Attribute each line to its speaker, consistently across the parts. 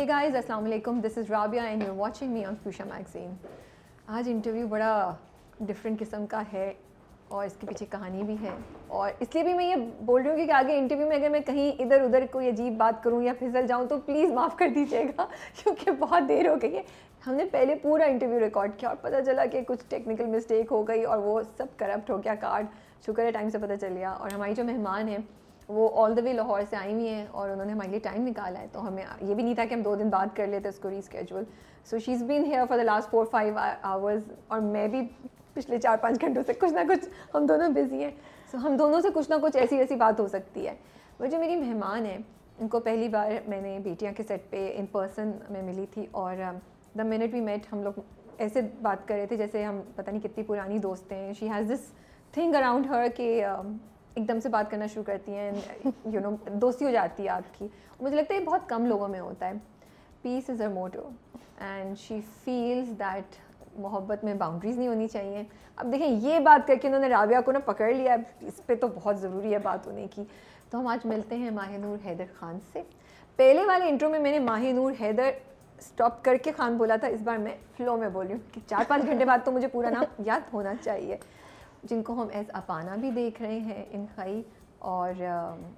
Speaker 1: ہے گائز السلام علیکم this is Rabia and you watching me on فیوشا magazine آج انٹرویو بڑا ڈفرینٹ قسم کا ہے اور اس کے پیچھے کہانی بھی ہے اور اس لیے بھی میں یہ بول رہی ہوں کہ آگے انٹرویو میں اگر میں کہیں ادھر ادھر کوئی عجیب بات کروں یا پھسل جاؤں تو پلیز معاف کر دیجیے گا کیونکہ بہت دیر ہو گئی ہے ہم نے پہلے پورا انٹرویو ریکارڈ کیا اور پتہ چلا کہ کچھ ٹیکنیکل مسٹیک ہو گئی اور وہ سب کرپٹ ہو گیا کارڈ شکر ہے ٹائم سے پتہ چل گیا اور ہماری جو مہمان ہیں وہ آل دا وے لاہور سے آئی ہوئی ہیں اور انہوں نے ہمارے لیے ٹائم نکالا ہے تو ہمیں یہ بھی نہیں تھا کہ ہم دو دن بعد کر لیتے اس کو reschedule so she is been here for the last four five hours اور میں بھی پچھلے چار پانچ گھنٹوں سے کچھ نہ کچھ ہم دونوں بزی ہیں سو ہم دونوں سے کچھ نہ کچھ ایسی ایسی بات ہو سکتی ہے وہ جو میری مہمان ہیں ان کو پہلی بار میں نے بیٹیاں کے سیٹ پہ ان پرسن میں ملی تھی اور دا منٹ وی میٹ ہم لوگ ایسے بات کر رہے تھے جیسے ہم پتہ نہیں کتنی پرانی دوست ہیں she has this thing around her کہ um, ایک دم سے بات کرنا شروع کرتی ہیں یو نو دوستی ہو جاتی ہے آپ کی مجھے لگتا ہے یہ بہت کم لوگوں میں ہوتا ہے peace is are motto and she feels that محبت میں باؤنڈریز نہیں ہونی چاہیے اب دیکھیں یہ بات کر کے انہوں نے رابعہ کو نا پکڑ لیا اس پہ تو بہت ضروری ہے بات ہونے کی تو ہم آج ملتے ہیں ماہ نور حیدر خان سے پہلے والے انٹرو میں میں نے ماہ نور حیدر اسٹاپ کر کے خان بولا تھا اس بار میں فلو میں بولی ہوں کہ چار پانچ گھنٹے بعد تو مجھے پورا نام یاد ہونا چاہیے جن کو ہم ایز اپانا بھی دیکھ رہے ہیں ان اور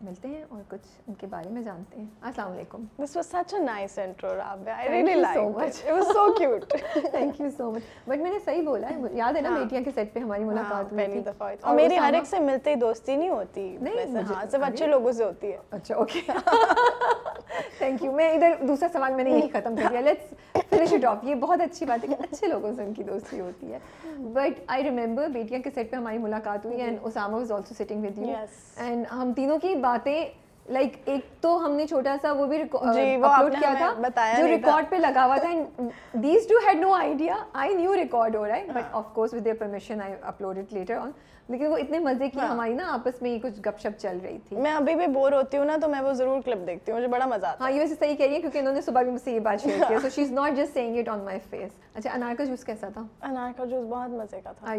Speaker 1: ملتے ہیں اور کچھ ان کے بارے میں جانتے ہیں السلام علیکم this was such a nice
Speaker 2: intro Rabia I really like so much it was so cute thank you so much but میں نے صحیح
Speaker 1: بولا ہے یاد ہے نا بیٹیاں ہاں۔ کے سیٹ پہ ہماری ہاں، ملاقات ہوئی
Speaker 2: تھی اور میری ہر ایک سے ملتے ہی دوستی نہیں ہوتی نہیں ہاں سب اچھے لوگوں سے ہوتی ہے اچھا اوکے
Speaker 1: تھینک یو میں ادھر دوسرا سوال میں نے یہی ختم کر دیا لیٹس فنش اٹ آف یہ بہت اچھی بات ہے کہ اچھے لوگوں سے ان کی دوستی ہوتی ہے بٹ آئی ریمبر بیٹیاں کے سیٹ پہ ہماری ملاقات ہوئی and Usama was also sitting with you and ہم um, تینوں کی باتیں لائک ایک تو ہم نے چھوٹا سا وہ بھی ریکارڈ جی، uh, پہ لگا ہوا تھا new record of course upload it later لیکن وہ اتنے مزے کی ہاں۔ ہماری نا آپس میں کچھ گپ شپ چل رہی تھی
Speaker 2: میں ابھی بھی بور ہوتی ہوں نا تو میں وہ ضرور کلپ دیکھتی ہوں مجھے بڑا مزہ آتا
Speaker 1: ہے ہاں ویسے صحیح کہہ رہی ہے کیونکہ انہوں نے صبح بھی مجھ سے یہ بات share just seeing it on my face اچھا انار کا جوس کیسا تھا
Speaker 2: انار کا جوس بہت مزے کا تھا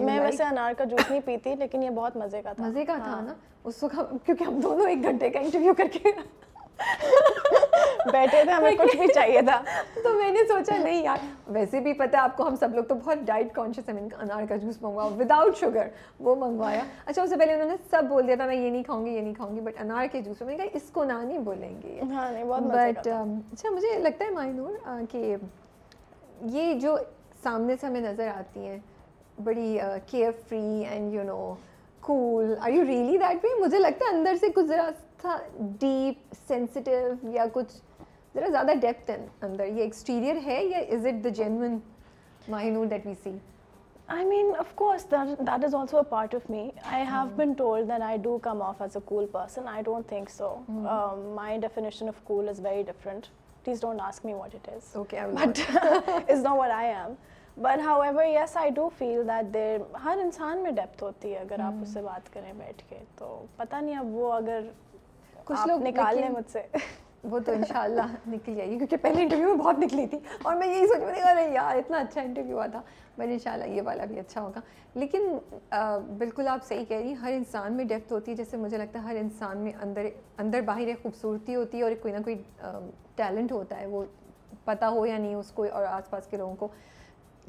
Speaker 2: میں ویسے انار کا جوس نہیں پیتی لیکن یہ بہت مزے کا تھا
Speaker 1: مزے کا تھا ہاں۔ نا اس وقت کیونکہ ہم دونوں ایک گھنٹے کا انٹرویو کر کے بیٹھے تھے ہمیں کچھ بھی چاہیے تھا تو میں نے سوچا نہیں یار ویسے بھی ہے آپ کو ہم سب لوگ تو بہت ڈائٹ کانشیس ہیں انار کا جوس منگوایا ود آؤٹ شوگر وہ منگوایا اچھا اس سے پہلے انہوں نے سب بول دیا تھا میں یہ نہیں کھاؤں گی یہ نہیں کھاؤں گی بٹ انار کے جوس میں نے کہا اس کو نہ نہیں بولیں گے ہاں، بٹ اچھا مجھے لگتا ہے مائنور کہ یہ جو سامنے سے ہمیں نظر آتی ہیں بڑی care free and you know cool are you really that way مجھے لگتا ہے اندر سے کچھ ذرا تھا ڈیپ سینسٹیو یا کچھ ذرا زیادہ ڈیپتھ اندر یہ ایکسٹیریئر ہے یا is it the that we see also
Speaker 2: a part of me I have been told there ہر انسان میں ڈیپتھ ہوتی ہے اگر آپ hmm. اس سے بات کریں بیٹھ کے تو پتہ نہیں اب وہ اگر
Speaker 1: کچھ لوگ
Speaker 2: نکال لیں مجھ سے
Speaker 1: وہ تو انشاءاللہ نکل جائے گی کیونکہ پہلے انٹرویو میں بہت نکلی تھی اور میں یہی سوچ میں کہ ارے یار اتنا اچھا انٹرویو ہوا تھا بٹ انشاءاللہ یہ والا بھی اچھا ہوگا لیکن بالکل آپ صحیح کہہ رہی ہیں ہر انسان میں ڈیپتھ ہوتی ہے جیسے مجھے لگتا ہے ہر انسان میں اندر اندر باہر ایک خوبصورتی ہوتی ہے اور کوئی نہ کوئی ٹیلنٹ ہوتا ہے وہ پتہ ہو یا نہیں اس کو اور آس پاس کے لوگوں کو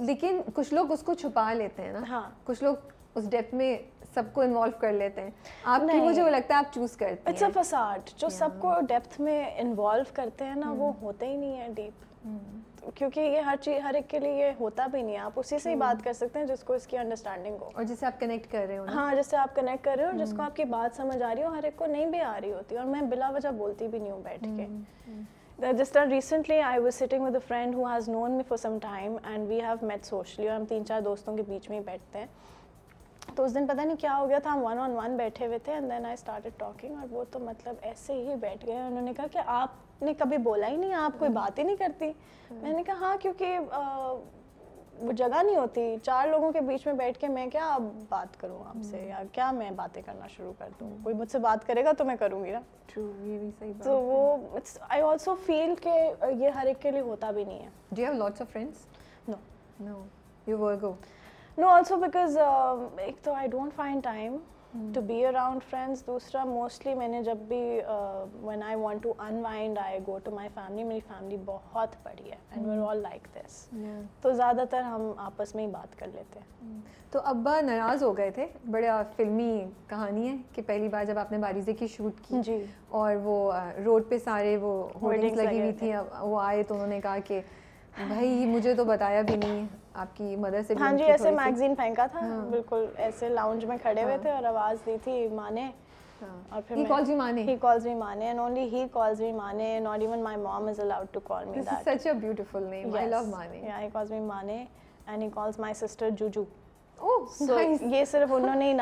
Speaker 1: لیکن کچھ لوگ اس کو چھپا لیتے ہیں نا ہاں۔ کچھ لوگ اس ڈیپتھ میں سب کو انوالو کر لیتے ہیں
Speaker 2: آپ نے مجھے وہ لگتا ہے آپ چوز کرتے ہیں اٹس اے فساڈ جو سب کو ڈیپتھ میں انوالو کرتے ہیں نا وہ hmm. ہوتے ہی نہیں ہیں ڈیپ hmm. کیونکہ یہ ہر چیز ہر ایک کے لیے یہ ہوتا بھی نہیں ہے آپ اسی سے ہی بات hmm. کر سکتے ہیں جس کو اس کی انڈرسٹینڈنگ ہو اور جسے آپ کنیکٹ کر رہے ہو ہاں جس سے آپ کنیکٹ کر رہے ہو جس کو آپ کی بات سمجھ آ رہی ہو ہر ایک کو نہیں بھی آ رہی ہوتی اور میں بلا وجہ بولتی بھی نہیں ہوں بیٹھ کے جس طرح recently I was sitting with a friend who has known me for some time and we have met socially اور ہم تین چار دوستوں کے بیچ میں ہی بیٹھتے ہیں تو اس دن پتہ نہیں کیا ہو گیا تھا ہم ون آن ون بیٹھے ہوئے تھے and then I started talking اور وہ تو مطلب ایسے ہی بیٹھ گئے انہوں نے کہا کہ آپ نے کبھی بولا ہی نہیں آپ کوئی بات ہی نہیں کرتی میں نے کہا ہاں کیونکہ وہ جگہ نہیں ہوتی چار لوگوں کے بیچ میں بیٹھ کے میں کیا بات کروں آپ سے یا کیا میں باتیں کرنا شروع کر دوں کوئی مجھ سے بات کرے گا تو میں کروں گی نا تو وہ آئی آلسو فیل کہ یہ ہر ایک کے لیے ہوتا بھی نہیں ہے نو آلسو بیکاز ایک تو I don't find time to be around friends دوسرا موسٹلی میں نے جب بھی when I want to in I go to my family میری فیملی بہت بڑی ہے and we're all like this تو زیادہ تر ہم آپس میں ہی بات کر لیتے
Speaker 1: تو ابا ناراض ہو گئے تھے بڑا فلمی کہانی ہے کہ پہلی بار جب آپ نے باریزے کی شوٹ کی جی اور وہ روڈ پہ سارے وہ ہولڈنگ لگی ہوئی تھیں وہ آئے تو انہوں نے کہا کہ بھائی مجھے تو بتایا بھی نہیں آپ کی مدر سے ہاں جی ایسے ایسے میگزین پھینکا تھا ہاں۔ بالکل لاؤنج میں کھڑے ہوئے ہاں۔ تھے اور آواز دی
Speaker 2: یہ صرف نے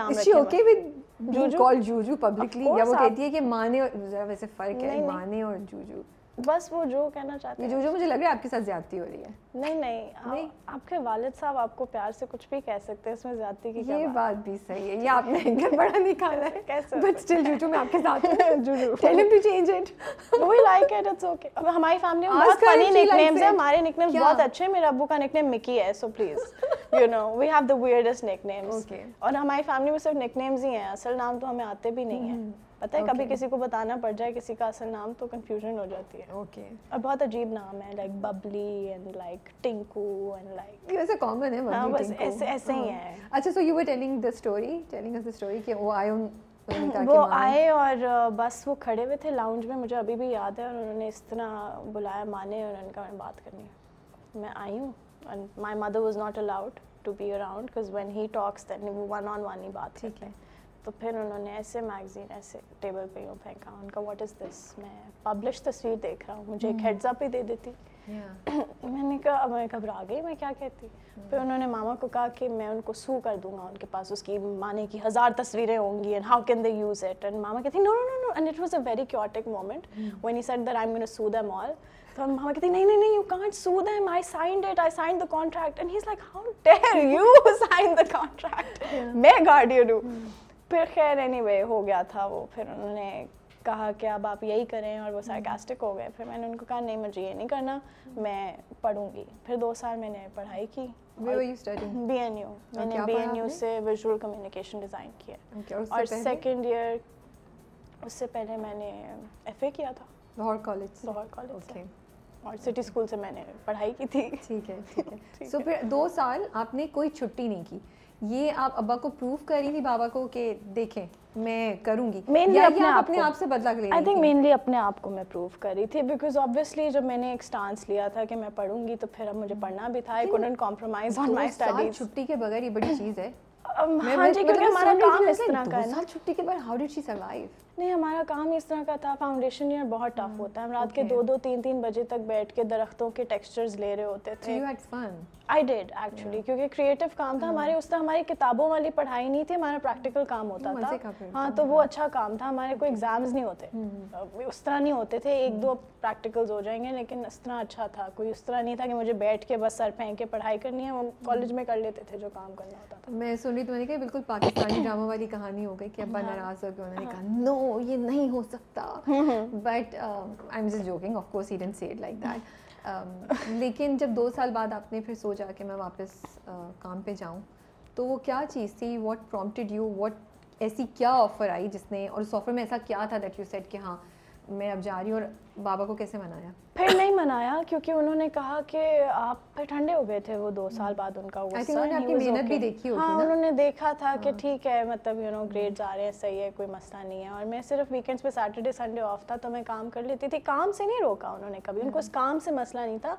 Speaker 2: بس وہ جو کہنا چاہتے ہیں جو جو
Speaker 1: مجھے لگ رہا ہے آپ کے ساتھ زیادتی ہو رہی ہے نہیں نہیں
Speaker 2: آپ کے والد صاحب آپ کو پیار سے کچھ بھی کہہ سکتے ہیں اس میں زیادتی کی یہ
Speaker 1: بات بھی صحیح ہے یہ آپ نے گھر بڑا نکالا ہے بٹ سٹل جو جو میں آپ کے ساتھ ہوں جو جو tell
Speaker 2: him to change it we like it it's okay ہماری فیملی میں بہت فنی نک نیمز ہیں ہمارے نک نیمز بہت اچھے ہیں میرے ابو کا نک نیم مکی ہے so please you know we have the weirdest nicknames اور ہماری فیملی میں صرف نک نیمز ہی ہیں اصل نام تو ہمیں آتے بھی نہیں ہیں پتا ہے کبھی کسی کو بتانا پڑ جائے کسی کا اصل نام تو کنفیوژن ہو جاتی ہے اوکے اور بہت عجیب نام ہے like ببلی and like Tinku and like یہ ویسے کامن ہے ببلی ہاں, بس ایسے ایسے ہی ہے ہاں. اچھا so you were telling the story telling us the story کہ وہ آئے وہ آئے اور بس وہ کھڑے ہوئے تھے لاؤنج میں مجھے ابھی بھی یاد ہے اور انہوں نے اس طرح بلایا مانے اور ان کا میں بات کرنی ہے میں آئی ہوں and my mother was not allowed to be around because when he talks then وہ ون آن ون ہی بات ٹھیک ہے تو پھر انہوں نے ایسے میگزین ایسے ٹیبل پہ یوں پھینکا ان کا واٹ از دس میں پبلش تصویر دیکھ رہا ہوں مجھے ایک ہیڈز اپ ہی دے دیتی میں نے کہا اب میں گھبرا گئی میں کیا کہتی پھر انہوں نے ماما کو کہا کہ میں ان کو سو کر دوں گا ان کے پاس اس کی مانے کی ہزار تصویریں ہوں گی and how can they use it and ماما کہتی no no no no and it was a very chaotic moment when he said that I am gonna sue them all تو ماما کہتی نہیں نہیں نہیں you can't sue them I signed it I sign the contract and he is like how dare you sign the contract میں guard you do پھر خیر any way ہو گیا تھا وہ پھر انہوں نے کہا کہ اب آپ یہی کریں اور وہ سارکاسٹک ہو گئے پھر میں نے ان کو کہا نہیں مجھے یہ نہیں کرنا میں پڑھوں گی پھر دو سال
Speaker 1: میں نے پڑھائی کی بی این یو میں
Speaker 2: نے بی این یو سے ویژول کمیونیکیشن ڈیزائن کیا اور سیکنڈ ایئر اس سے پہلے میں نے ایف اے کیا تھا لاہور کالج لاہور
Speaker 1: کالج اور سٹی اسکول سے میں نے پڑھائی کی تھی ٹھیک ہے ٹھیک ہے سو پھر دو سال آپ نے کوئی چھٹی نہیں کی یہ آپ ابا کو پروف کر رہی تھی بابا کو کہ دیکھیں
Speaker 2: میں کروں گی مینلی اپنے آپ اپنے آپ سے بدلا کر آئی تھنک مینلی اپنے آپ کو میں پروف کر رہی تھی بیکاز آبویسلی جب میں نے ایک اسٹانس لیا تھا کہ میں پڑھوں گی تو پھر اب مجھے پڑھنا بھی تھا I couldn't compromise on my study چھٹی کے بغیر یہ بڑی چیز ہے um, ہاں جی مطلب کیونکہ ہمارا کام اس طرح کا ہے نا چھٹی کے بغیر ہاؤ ڈیڈ شی سروائیو نہیں ہمارا کام اس طرح کا تھا فاؤنڈیشن ایئر بہت ٹف ہاں، ہوتا ہے ہم رات کے دو دو تین تین بجے تک بیٹھ کے درختوں کے
Speaker 1: ٹیکسچرز لے رہے ہوتے تھے آئی ڈیڈ ایکچولی
Speaker 2: کیونکہ کریٹو کام تھا ہاں۔ ہمارے اس طرح ہماری کتابوں والی پڑھائی نہیں تھی ہمارا پریکٹیکل کام ہوتا ہاں، تھا ہاں تو وہ اچھا کام تھا ہمارے کوئی ایگزامز نہیں ہوتے اس طرح نہیں ہوتے تھے ایک دو پریکٹیکلز ہو جائیں گے لیکن اس طرح اچھا تھا کوئی اس طرح نہیں تھا کہ مجھے بیٹھ کے بس سر پھینک کے پڑھائی کرنی ہے کالج میں کر لیتے تھے جو کام کرنا ہوتا
Speaker 1: تھا میں سن رہی تو بالکل پاکستانی ڈرامہ والی کہانی ہو گئی کہ ابا ناراض ہو انہوں نے کہا نو یہ نہیں ہو سکتا but I am just joking of course he done said like that لیکن جب دو سال بعد آپ نے پھر سوچا کہ میں واپس uh, کام پہ جاؤں تو وہ کیا چیز تھی واٹ پرومپٹیڈ یو واٹ ایسی کیا آفر آئی جس نے اور اس آفر میں ایسا کیا تھا دیٹ یو سیٹ کہ ہاں میں اب جا رہی ہوں اور بابا کو کیسے منایا
Speaker 2: پھر نہیں منایا کیونکہ انہوں نے کہا کہ آپ پھر ٹھنڈے ہو گئے تھے وہ دو سال بعد ان کا ہاں انہوں نے دیکھا تھا کہ ہاں۔ ٹھیک ہے مطلب یو نو گریڈ رہے ہیں صحیح ہے کوئی مسئلہ نہیں ہے اور میں صرف ویکینڈس پہ سیٹرڈے سنڈے آف تھا تو میں کام کر لیتی تھی کام سے نہیں روکا انہوں نے کبھی ان کو اس ہاں۔ کام سے مسئلہ نہیں تھا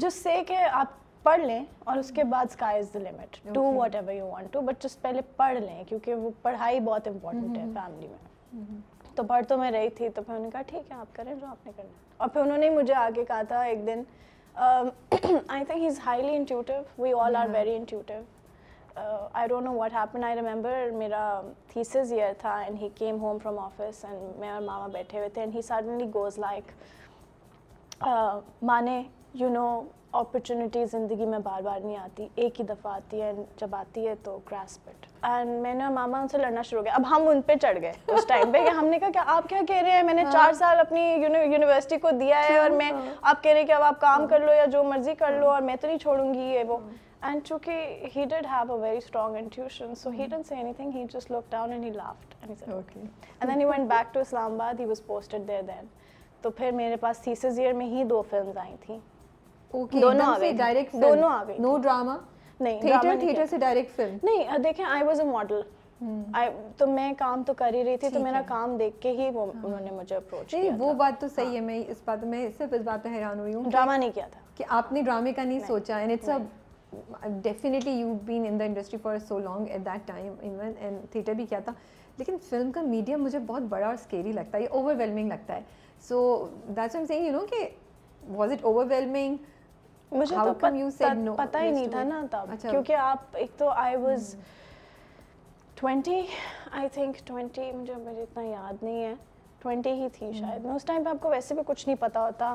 Speaker 2: جس سے کہ آپ پڑھ لیں اور اس کے بعد sky is the limit to whatever you want but پہلے پڑھ لیں کیونکہ وہ پڑھائی بہت امپورٹنٹ ہے فیملی میں تو بھر تو میں رہی تھی تو پھر انہوں نے کہا ٹھیک ہے آپ کریں جو آپ نے کرنا اور پھر انہوں نے مجھے آگے کہا تھا ایک دن I think he is highly intuitive we all are very intuitive I don't know what happen I remember میرا تھیسز ایئر تھا and he came home from office and میں اور ماما بیٹھے ہوئے تھے and he suddenly goes like مانے you know opportunity زندگی میں بار بار نہیں آتی ایک ہی دفعہ آتی ہے جب آتی ہے تو گراس پٹ اینڈ میں نے ماما ان سے لڑنا شروع کیا اب ہم ان پہ چڑھ گئے اس ٹائم پہ ہم نے کہا کہ آپ کیا کہہ رہے ہیں میں نے چار سال اپنی یونیورسٹی کو دیا ہے اور میں آپ کہہ رہے ہیں کہ اب آپ کام کر لو یا جو مرضی کر لو اور میں تو نہیں چھوڑوں گی یہ وہ اینڈ چونکہ he have a very strong and and so he he he he done anything just look down
Speaker 1: laughed then went back
Speaker 2: to Islamabad he was posted there then تو پھر میرے پاس تھیسز ایئر میں ہی دو films آئی تھیں نو drama سے
Speaker 1: وہ بات تو صحیح ہے میں میں اس اس بات بات صرف
Speaker 2: پہ حیران ہوئی ہوں ڈرامہ نہیں کیا تھا کہ
Speaker 1: آپ نے ڈرامے کا نہیں سوچا definitely you been in the industry for so long at that time even and theatre بھی کیا تھا لیکن فلم کا میڈیا مجھے بہت بڑا اور اسکیری لگتا لگتا ہے ہے یہ over overwhelming whelming so that's I'm saying you know کہ
Speaker 2: واز اٹ مجھے ہاں، تو پتہ ہی نہیں تھا نا تب اچھا۔ کیونکہ آپ ایک تو I I was twenty twenty think مجھے مجھے اتنا یاد نہیں ہے ٹوینٹی ہی تھی شاید میں اس ٹائم پہ آپ کو ویسے بھی کچھ نہیں پتا ہوتا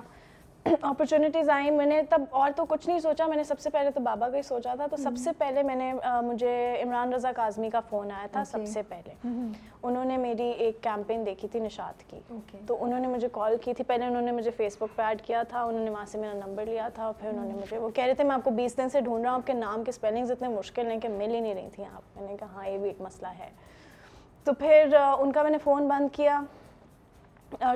Speaker 2: اپرچونیٹیز آئیں میں نے تب اور تو کچھ نہیں سوچا میں نے سب سے پہلے تو بابا کا ہی سوچا تھا تو سب سے پہلے میں نے مجھے عمران رضا کاظمی کا فون آیا تھا سب سے پہلے انہوں نے میری ایک کیمپین دیکھی تھی نشاد کی تو انہوں نے مجھے کال کی تھی پہلے انہوں نے مجھے فیس بک پہ ایڈ کیا تھا انہوں نے وہاں سے میرا نمبر لیا تھا پھر انہوں نے مجھے وہ کہہ رہے تھے میں آپ کو بیس دن سے ڈھونڈ رہا ہوں آپ کے نام کے اسپیلنگز اتنے مشکل ہیں کہ مل ہی نہیں رہی تھیں آپ میں نے کہا ہاں یہ بھی ایک مسئلہ ہے تو پھر ان کا میں نے فون بند کیا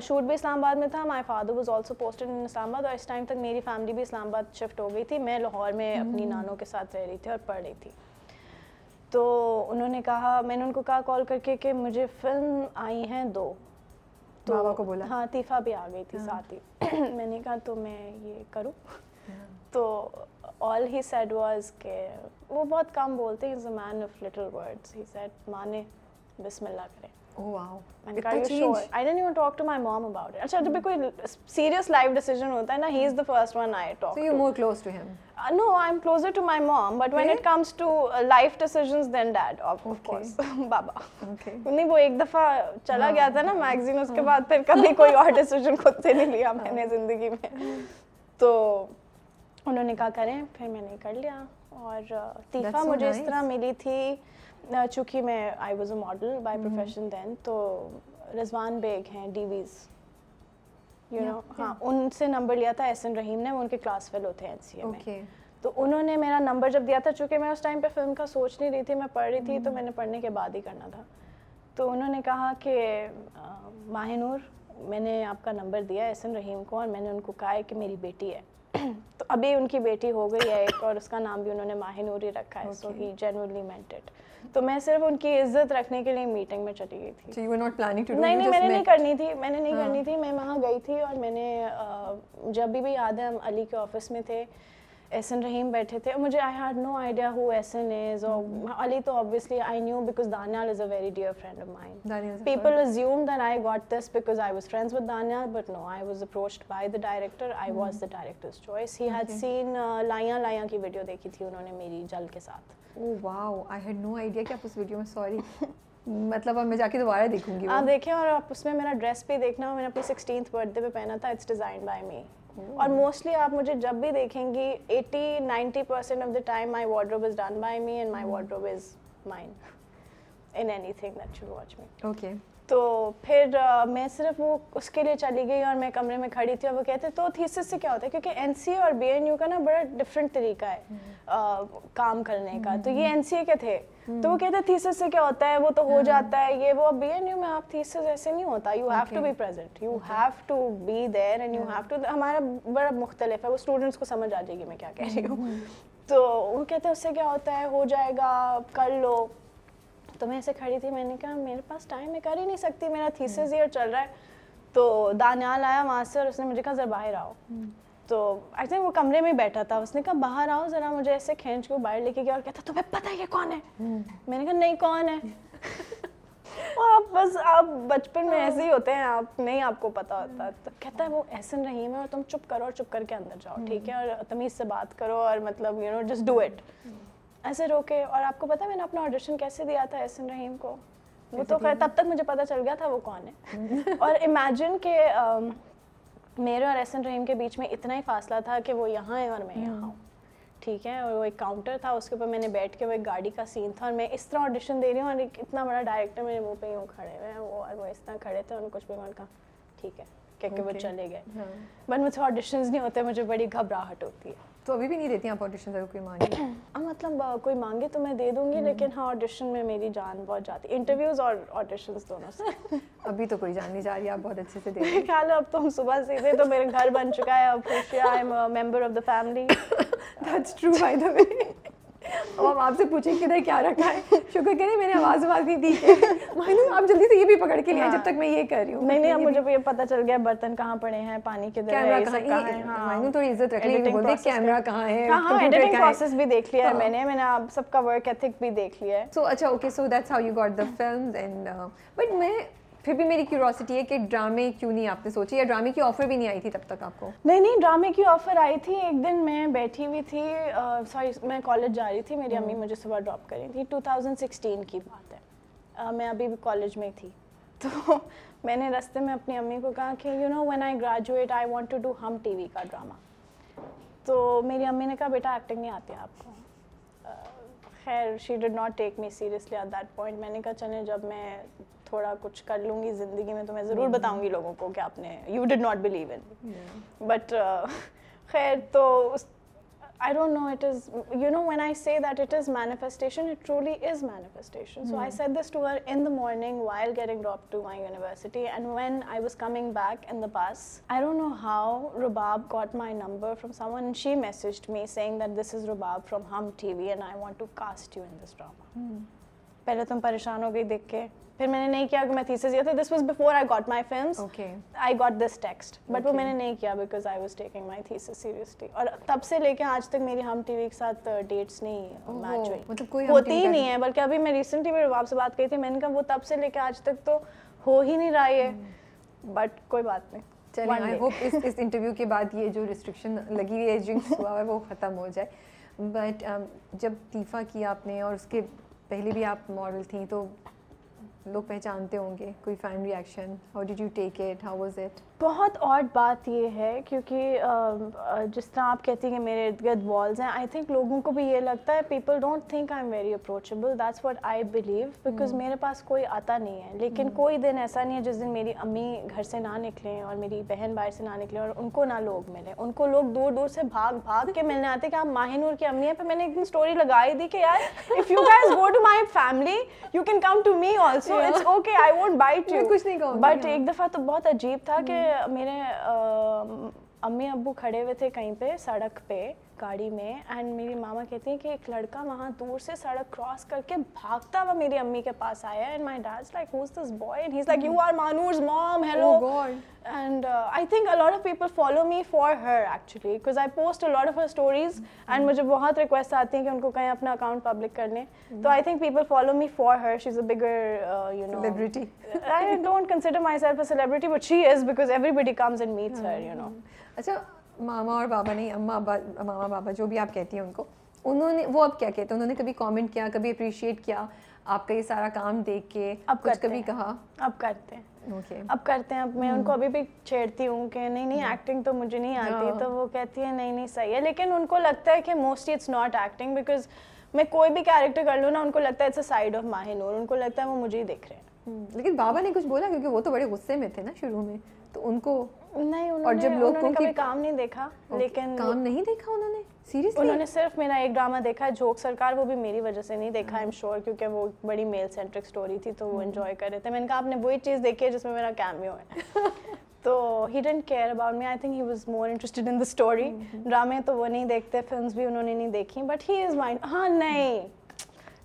Speaker 2: شوٹ بھی اسلام آباد میں تھا my father was also posted in Islamabad اور اس ٹائم تک میری فیملی بھی اسلام آباد شفٹ ہو گئی تھی میں لاہور میں اپنی نانوں کے ساتھ رہ رہی تھی اور پڑھ رہی تھی تو انہوں نے کہا میں نے ان کو کہا کال کر کے کہ مجھے فلم آئی ہیں دو تو کو بولا ہاں عطیفہ بھی آ گئی تھی ہاں۔ ساتھ ہی میں نے کہا تو میں یہ کروں ہاں۔ تو آل ہی سیڈ واز کے وہ بہت کم بولتے ہیں man of little words he said بسم اللہ کریں نہیں وہ ایک دفا چلا گیا تھا نا میگزین اس کے بعد کبھی کوئی اور ڈیسیزن خود سے نہیں لیا میں نے زندگی میں تو انہوں نے کہا کریں پھر میں نے کر لیا اور تیفا مجھے اس طرح ملی تھی چونکہ میں I was a model by profession then تو رضوان بیگ ہیں ڈی ویز یو نو ہاں ان سے نمبر لیا تھا ایس این رحیم نے وہ ان کے کلاس فیلو تھے این سی اے میں تو انہوں نے میرا نمبر جب دیا تھا چونکہ میں اس ٹائم پہ فلم کا سوچ نہیں رہی تھی میں پڑھ رہی تھی تو میں نے پڑھنے کے بعد ہی کرنا تھا تو انہوں نے کہا کہ ماہ نور میں نے آپ کا نمبر دیا ایس این رحیم کو اور میں نے ان کو کہا ہے کہ میری بیٹی ہے تو ابھی ان کی بیٹی ہو گئی ہے ایک اور اس کا نام بھی انہوں نے ماہ نور ہی رکھا ہے سو ہی جنورلی مینٹڈ تو میں صرف ان کی عزت رکھنے کے لیے میٹنگ میں چلی گئی
Speaker 1: تھی نہیں
Speaker 2: نہیں میں نے نہیں کرنی تھی میں نے نہیں ہاں. کرنی تھی میں وہاں گئی تھی اور میں نے جب بھی یاد ہے ہم علی کے آفس میں تھے ایسن رحیم بیٹھے تھے مجھے I had no idea who Ahsan is اور علی تو obviously I knew because Daniyal is a very dear friend of mine people assume then I got this because I was friends with Daniyal but no I was approached by the director I was the director's choice he had seen لائیاں لائیاں کی video دیکھی تھی انہوں نے میری جل کے
Speaker 1: ساتھ oh wow I had no idea کہ آپ اس ویڈیو میں سوری مطلب اب میں جا کے دوبارہ دیکھوں گی آپ دیکھیں اور آپ اس میں میرا ڈریس بھی دیکھنا میں نے اپنی
Speaker 2: سکسٹینتھ برتھ ڈے پہ پہنا تھا اٹس ڈیزائن بائی می اور موسٹلی آپ مجھے جب بھی دیکھیں گی eighty ninety percent of the time my wardrobe is done by me and my wardrobe is mind in anything that should watch me okay تو پھر میں صرف وہ اس کے لیے چلی گئی اور میں کمرے میں کھڑی تھی اور وہ کہتے تو تھیسس سے کیا ہوتا ہے کیونکہ این سی اے اور بی این یو کا نا بڑا ڈفرینٹ طریقہ ہے کام کرنے کا تو یہ این سی اے کے تھے تو وہ کہتے تھیسس سے کیا ہوتا ہے وہ تو ہو ہاں۔ جاتا ہے یہ وہ بی این یو میں آپ تھیسس ایسے نہیں ہوتا you have to be present you have to be there and you have to ہمارا بڑا مختلف ہے وہ اسٹوڈنٹس کو سمجھ آ جائے گی میں کیا کہہ رہی ہوں ہاں۔ تو وہ کہتے ہیں اس سے کیا ہوتا ہے ہو جائے گا کر لو تو میں ایسے کھڑی تھی میں نے کہا میرے پاس ٹائم میں کر ہی نہیں سکتی میرا تھیسز ایئر چل رہا ہے تو دانیال آیا وہاں سے اور اس نے مجھے کہا ذرا باہر آؤ تو آئی تھنک وہ کمرے میں بیٹھا تھا اس نے کہا باہر آؤ ذرا مجھے ایسے کھینچ کے باہر لے کے گیا اور کہتا تمہیں پتہ یہ کون ہے میں نے کہا نہیں کون ہے آپ بس آپ بچپن میں ایسے ہی ہوتے ہیں آپ نہیں آپ کو پتہ ہوتا تو کہتا ہے وہ احسن رحیم ہے اور تم چپ کرو اور چپ کر کے اندر جاؤ ٹھیک ہے اور تمیز سے بات کرو اور مطلب you know just do it ایسے روکے اور آپ کو پتا ہے میں نے اپنا آڈیشن کیسے دیا تھا احسن رحیم کو وہ تو خیر تب تک مجھے پتہ چل گیا تھا وہ کون ہے اور امیجن کہ um, میرے اور احسن رحیم کے بیچ میں اتنا ہی فاصلہ تھا کہ وہ یہاں ہے اور میں یہاں ہوں ٹھیک ہے اور وہ ایک کاؤنٹر تھا اس کے اوپر میں نے بیٹھ کے وہ ایک گاڑی کا سین تھا اور میں اس طرح آڈیشن دے رہی ہوں اور ایک اتنا بڑا ڈائریکٹر میرے منہ پہ یوں کھڑے ہوئے ہیں وہ اور وہ اس طرح کھڑے تھے اور کچھ بھی میں نے کہا ٹھیک ہے کیونکہ وہ چلے گئے بٹ مجھے آڈیشنز نہیں ہوتے مجھے بڑی گھبراہٹ ہوتی ہے تو ابھی بھی نہیں دیتی آپ آڈیشن اگر کوئی مانگے مطلب کوئی مانگے تو میں دے دوں گی لیکن ہاں آڈیشن میں میری جان بہت جاتی ہے انٹرویوز اور آڈیشن دونوں سے ابھی تو کوئی جان نہیں جا رہی آپ بہت اچھے سے دیکھیں خیال اب تو ہم صبح سیدھے تو میرے گھر بن چکا ہے اب I member of the family اب ہم آپ سے پوچھیں کدھر کیا رکھا ہے شکر کریں میں نے آواز آواز نہیں دی ہے آپ جلدی سے یہ بھی پکڑ کے لیا جب تک میں یہ کر رہی ہوں نہیں نہیں اب مجھے یہ پتہ چل گیا برتن کہاں پڑے ہیں پانی کدھر کہاں ہاں۔ تو عزت رکھ لیں بولتے کیمرا کہاں ہے ہاں ایڈیٹنگ پروسیس بھی دیکھ لیا ہے ہاں۔ میں نے میں نے آپ سب کا ورک ایتھک بھی دیکھ لیا ہے سو اچھا okay so that's how you got the films and but میں پھر بھی میری کیوروسٹی ہے کہ ڈرامے کیوں نہیں آپ نے سوچی یا ڈرامے کی آفر بھی نہیں آئی تھی تب تک آپ کو نہیں نہیں ڈرامے کی آفر آئی تھی ایک دن میں بیٹھی ہوئی تھی سوری میں کالج جا رہی تھی میری امی مجھے صبح ڈراپ کری تھی ٹو تھاؤزنڈ سکسٹین کی بات ہے میں ابھی بھی کالج میں تھی تو میں نے رستے میں اپنی امی کو کہا کہ you know when I graduate I want to do Hum T V کا ڈرامہ تو میری امی نے کہا بیٹا ایکٹنگ نہیں آتی آپ کو خیر she did not take me seriously at that point میں نے کہا چلیں جب میں تھوڑا کچھ کر لوں گی زندگی میں تو میں ضرور hmm. بتاؤں گی لوگوں کو کہ آپ نے you did not believe in but خیر تو I don't know it is you know when I say that it is manifestation it truly is manifestation so I set this to uh in the morning while getting drop to my university and when I was coming back in the pass I don't know how Rabab got my number from someone she message me seeing that this is Rabab from Hum T V and I want to cast you in this drama پہلے تم پریشان ہو گئی دیکھ کے پھر میں نے نہیں کیا کہ میں تھیسز یہ تھا this was before I got my films I got this text but وہ میں نے نہیں کیا because I was taking my thesis seriously اور تب سے لے کے آج تک میری ہم ٹی وی کے ساتھ ڈیٹس uh, نہیں میچ ہوئی مطلب ہوتی ہی نہیں ہے بلکہ ابھی میں ریسنٹلی میرے باپ سے بات کی تھی میں نے کہا وہ تب سے لے کے آج تک تو ہو ہی نہیں رہا ہے بٹ hmm. کوئی بات نہیں چلیں آئی ہوپ اس اس انٹرویو کے بعد یہ جو ریسٹرکشن لگی ہوئی ہے ڈرنکس ہوا ہے وہ ختم ہو جائے بٹ um, جب تیفا کیا آپ نے اور اس کے پہلے بھی آپ ماڈل تھیں تو لوگ پہچانتے ہوں گے کوئی fan reaction how did you take it how was it بہت آڈ
Speaker 3: بات یہ ہے کیونکہ جس طرح آپ کہتی ہیں کہ میرے ارد گرد والز ہیں آئی تھنک لوگوں کو بھی یہ لگتا ہے people don't think I am very that's what I believe because میرے پاس کوئی آتا نہیں ہے لیکن hmm. کوئی دن ایسا نہیں ہے جس دن میری امی گھر سے نہ نکلیں اور میری بہن باہر سے نہ نکلیں اور ان کو نہ لوگ ملیں ان کو لوگ دور دور سے بھاگ بھاگ کے ملنے آتے کہ آپ نور کی امی ہیں پھر میں نے ایک دن اسٹوری لگائی دی کہ بٹ ایک دفعہ تو بہت عجیب تھا کہ میرے امی ابو کھڑے ہوئے تھے کہیں پہ سڑک پہ گاڑی میں اینڈ میری ماما کہتی ہیں کہ ایک لڑکا وہاں دور سے سڑک کراس کر کے بھاگتا ہوا میری امی کے پاس آیا and my dad like who's this boy and he's like you are Manoor's mom hello and I think a lot of people follow me for her actually because I post a lot of her stories and مجھے بہت request آتی ہیں کہ ان کو کہیں اپنا account public کرنے تو I think people follow me for her she is a bigger you know celebrity I don't consider myself a celebrity but she is because everybody comes and meets her you know اچھا ماما اور بابا نہیں اما ماما بابا جو بھی آپ کہتی ہیں ان کو انہوں انہوں نے نے وہ اب کیا کہتے ہیں کبھی کامنٹ کیا کبھی اپریشیٹ کیا آپ کا یہ سارا کام دیکھ کے اب کچھ کبھی کہا اب کرتے ہیں اب کرتے ہیں اب میں ان کو ابھی بھی چھیڑتی ہوں کہ نہیں نہیں ایکٹنگ تو مجھے نہیں آتی تو وہ کہتی ہے نہیں نہیں صحیح ہے لیکن ان کو لگتا ہے کہ mostly it's not acting because میں کوئی بھی کیریکٹر کر لوں نا ان کو لگتا ہے it's a side of Mahnoor ان کو لگتا ہے وہ مجھے ہی دیکھ رہے ہیں لیکن بابا نے کچھ بولا کیونکہ وہ تو بڑے غصے میں تھے نا شروع میں تو ان کو نہیں اور جب جبھی کام نہیں دیکھا لیکن کام نہیں دیکھا انہوں انہوں نے نے صرف میرا ایک ڈرامہ دیکھا جوک سرکار وہ بھی میری وجہ سے نہیں دیکھا ایم شور کیونکہ وہ بڑی میل سینٹرک سٹوری تھی تو وہ انجوائے hmm. کر رہے تھے میں نے کہا آپ نے وہی چیز دیکھی ہے جس میں میرا کیمیو ہے تو he didn't care about me I think he was more interested in the story ڈرامے تو وہ نہیں دیکھتے فلمس بھی انہوں نے نہیں دیکھی بٹ ہی از مائنڈ ہاں نہیں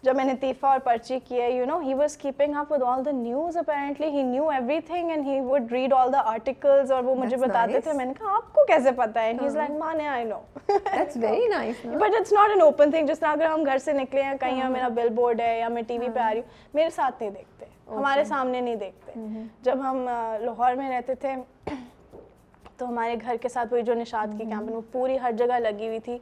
Speaker 3: جب میں نے تیفہ اور پرچی کیے you know he was keeping up with all the news apparently he knew everything and he would read all the articles اور وہ مجھے بتاتے تھے میں نے کہا آپ کو کیسے پتا ہے ہیز لائک ماں نے I know that's very nice but it's not an open thing جس طرح اگر ہم گھر سے نکلے ہیں کہیں میرا بل بورڈ ہے یا میں ٹی وی پہ آ رہی ہوں میرے ساتھ نہیں دیکھتے ہمارے سامنے نہیں دیکھتے جب ہم لاہور میں رہتے تھے تو ہمارے گھر کے ساتھ وہی جو نشاد کی کیمپن وہ پوری ہر جگہ لگی ہوئی تھی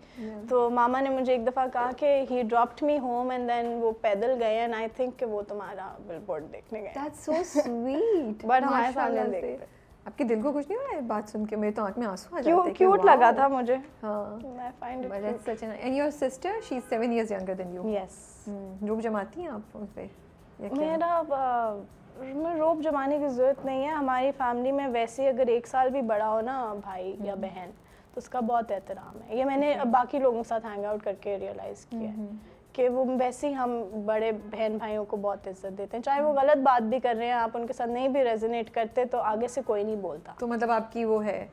Speaker 3: تو ماما نے مجھے ایک دفعہ کہا کہ he dropped me home and then وہ پیدل گئے اینڈ آئی تھنک کہ وہ تمہارا بل بورڈ دیکھنے گئے دیٹس سو سویٹ بٹ ہمارے سامنے دیکھتے آپ کے دل کو کچھ نہیں ہو رہا ہے بات سن کے میرے تو آنکھ میں آنسو آ جاتے ہیں کیوٹ لگا تھا مجھے ہاں میں find it but such in and your sister she is 7 years younger than you yes روپ جماتی ہیں آپ ان پہ میرا ہمیں روپ جمانے کی ضرورت نہیں ہے ہماری فیملی میں ویسے اگر ایک سال بھی بڑا ہو نا بھائی یا بہن تو اس کا بہت احترام ہے یہ میں نے اچھا۔ باقی لوگوں کے ساتھ ہینگ آؤٹ کر کے ریئلائز کیا ہے کہ وہ ویسے ہی ہم بڑے بہن بھائیوں کو بہت عزت دیتے ہیں چاہے وہ غلط بات بھی کر رہے ہیں آپ ان کے ساتھ نہیں بھی ریزنیٹ کرتے تو آگے سے کوئی نہیں بولتا تو مطلب آپ کی وہ ہے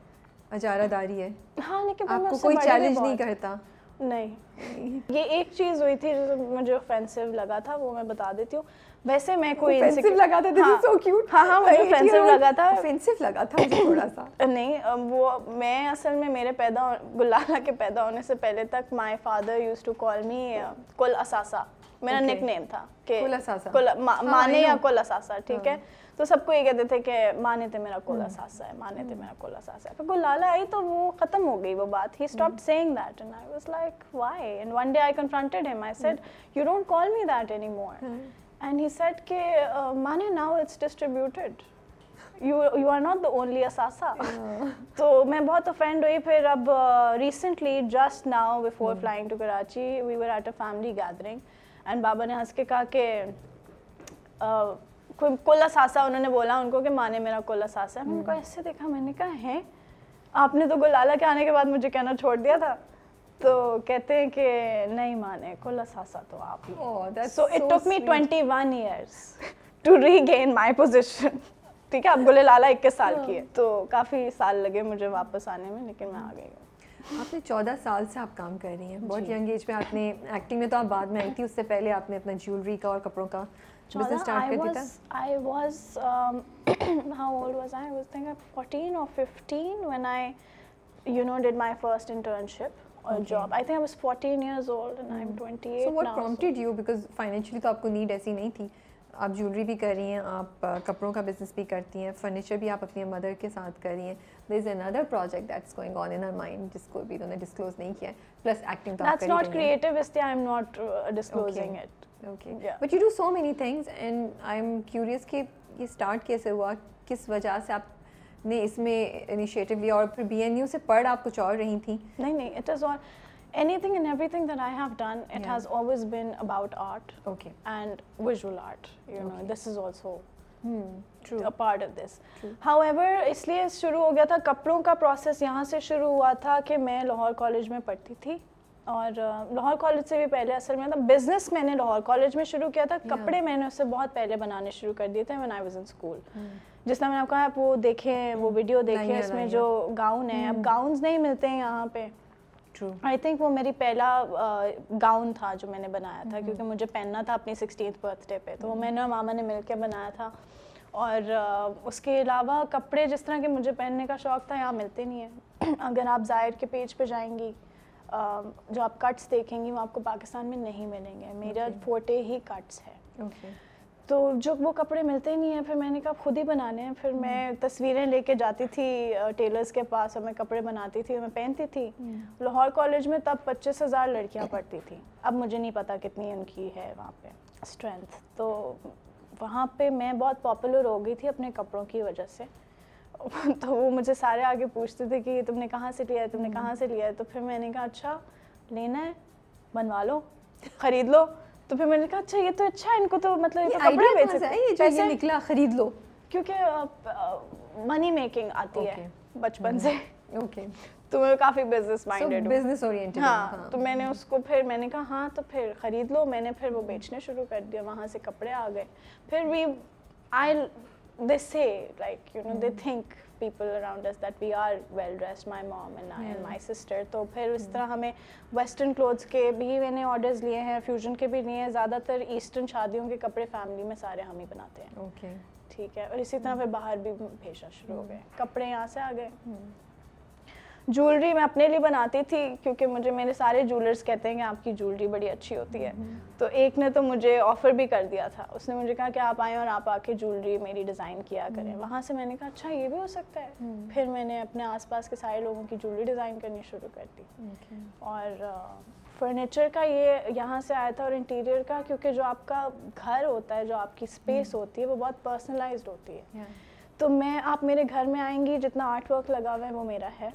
Speaker 3: اجارہ داری ہے ہاں لیکن آپ کو کوئی چیلنج نہیں کرتا نہیں یہ ایک چیز ہوئی تھی جو مجھے افینسو لگا تھا وہ میں بتا دیتی ہوں ویسے میں کوئی لگا تھا ہاں۔, ہاں ہاں مجھے افینسو لگا تھا افینسو لگا تھا مجھے تھوڑا سا نہیں وہ میں اصل میں میرے پیدا گلالا کے پیدا ہونے سے پہلے تک my father use to call me کل اثاثہ میرا نک نیم تھا کہ ہاں، مانے یا کل اثاثہ ٹھیک ہے ہاں۔ تو سب کو یہ کہتے تھے کہ مانے تھے میرا کل ساسا ہے مانے تھے میرا کل ساسا ہے پھر گلالا آئی تو وہ ختم ہو گئی وہ بات he stop saying that and I was like why and one day I confronted him I said you don't call me that any more and he said کہ مانے now it's distributed you you are not the only اساسا تو میں بہت افرینڈ ہوئی پھر اب recently just now before flying to Karachi we were at a family gathering and بابا نے ہنس کے کہا کہ کوئی کولا انہوں نے بولا ان کو کہ مانے میرا کل اساسا ہے میں ان کو ایسے دیکھا میں نے کہا ہے آپ نے تو گلالا کے آنے کے بعد مجھے کہنا چھوڑ دیا تھا تو کہتے ہیں کہ نہیں مانے کل ساسا تو آپ so it took me twenty one years to regain my position ٹھیک ہے آپ گلے لالا اکیس سال کی ہے ہاں۔ تو کافی سال لگے مجھے واپس آنے میں لیکن میں آ گئی ہوں
Speaker 4: آپ نے چودہ سال سے آپ کام کر رہی ہیں بہت جی۔ ینگ ایج میں آپ نے ایکٹنگ میں تو آپ بعد میں آئی تھی اس سے پہلے آپ نے اپنا جیولری کا اور کپڑوں
Speaker 3: کا اور آئی تو
Speaker 4: آپ کو نیڈ ایسی نہیں تھی آپ جولری بھی رہی ہیں آپ کپڑوں کا بزنس بھی کرتی ہیں فرنیچر بھی آپ اپنی مدر کے ساتھ رہی ہیں دیر از اندر ہر مائنڈ جس کو بھی نے اسٹارٹ uh, کیسے ہوا کس وجہ سے آپ نے اس میں انیشیٹو لیا اور پھر بی این یو سے پڑھ آپ کچھ اور رہی
Speaker 3: تھیں نہیں نہیں it is all anything and everything that I have done it has always about art
Speaker 4: okay
Speaker 3: and visual art you know this is also part of this however اس لیے شروع ہو گیا تھا کپڑوں کا process یہاں سے شروع ہوا تھا کہ میں لاہور کالج میں پڑھتی تھی اور لاہور کالج سے بھی پہلے اصل میں تھا مطلب بزنس میں نے لاہور کالج میں شروع کیا تھا کپڑے میں نے اس سے بہت پہلے بنانے شروع کر دیے تھے آئی اسکول hmm. جس طرح میں نے آپ کہا آپ وہ دیکھیں وہ ویڈیو دیکھیں اس میں جو گاؤن ہیں اب گاؤنس hmm. نہیں ملتے ہیں یہاں پہ آئی تھنک وہ میری پہلا گاؤن تھا جو میں نے بنایا تھا hmm. کیونکہ مجھے پہننا تھا اپنی سکسٹینتھ برتھ ڈے پہ تو وہ میں نے ماما نے مل کے بنایا تھا اور اس کے علاوہ کپڑے جس طرح کے مجھے پہننے کا شوق تھا یہاں ملتے نہیں ہیں اگر آپ زائر کے پیج پہ جائیں گی جو آپ کٹس دیکھیں گی وہ آپ کو پاکستان میں نہیں ملیں گے میرا فوٹے ہی کٹس ہے تو جو وہ کپڑے ملتے نہیں ہیں پھر میں نے کہا خود ہی بنانے ہیں پھر میں hmm. تصویریں لے کے جاتی تھی ٹیلرس کے پاس اور میں کپڑے بناتی تھی اور میں پہنتی تھی hmm. لاہور کالج میں تب پچیس ہزار لڑکیاں پڑھتی تھیں اب مجھے نہیں پتا کتنی ان کی ہے وہاں پہ اسٹرینتھ تو وہاں پہ میں بہت پاپولر ہو گئی تھی اپنے کپڑوں کی وجہ سے تو وہ مجھے سارے آگے پوچھتے تھے کہ تم نے کہاں سے لیا ہے تم نے کہاں سے لیا ہے تو پھر میں نے کہا اچھا لینا ہے بنوا لو خرید لو تو پھر میں نے کہا اچھا یہ تو اچھا ان کو تو مطلب نکلا خرید لو کیونکہ منی میکنگ آتی ہے بچپن mm-hmm۔ سے اوکے تو میں کافی بزنس مائنڈیڈ بزنس اورینٹڈ ہاں تو میں نے اس کو پھر میں نے کہا ہاں تو پھر خرید لو میں نے پھر وہ بیچنے شروع کر دیا وہاں سے کپڑے آ گئے پھر بھی آئی دے سے like you know they think people around that we are well dress my mom and I and my sister تو پھر اس طرح ہمیں ویسٹرن کلوتھس کے بھی میں نے آرڈرز لیے ہیں فیوژن کے بھی لیے ہیں زیادہ تر ایسٹرن شادیوں کے کپڑے فیملی میں سارے ہم ہی بناتے
Speaker 4: ہیں اوکے
Speaker 3: ٹھیک ہے اور اسی طرح پھر باہر بھی بھیجنا شروع ہو گئے کپڑے یہاں سے آ گئے جولری میں اپنے لیے بناتی تھی کیونکہ مجھے میرے سارے جولرس کہتے ہیں کہ آپ کی جولری بڑی اچھی ہوتی ہے تو ایک نے تو مجھے آفر بھی کر دیا تھا اس نے مجھے کہا کہ آپ آئیں اور آپ آ کے جولری میری ڈیزائن کیا کریں وہاں سے میں نے کہا اچھا یہ بھی ہو سکتا ہے پھر میں نے اپنے آس پاس کے سارے لوگوں کی جولری ڈیزائن کرنی شروع کر دی اور فرنیچر کا یہ یہاں سے آیا تھا اور انٹیریئر کا کیونکہ جو آپ کا گھر ہوتا ہے جو آپ کی اسپیس ہوتی ہے وہ بہت پرسنلائزڈ ہوتی ہے تو میں آپ میرے گھر میں آئیں گی جتنا آرٹ ورک لگا ہوا ہے وہ میرا ہے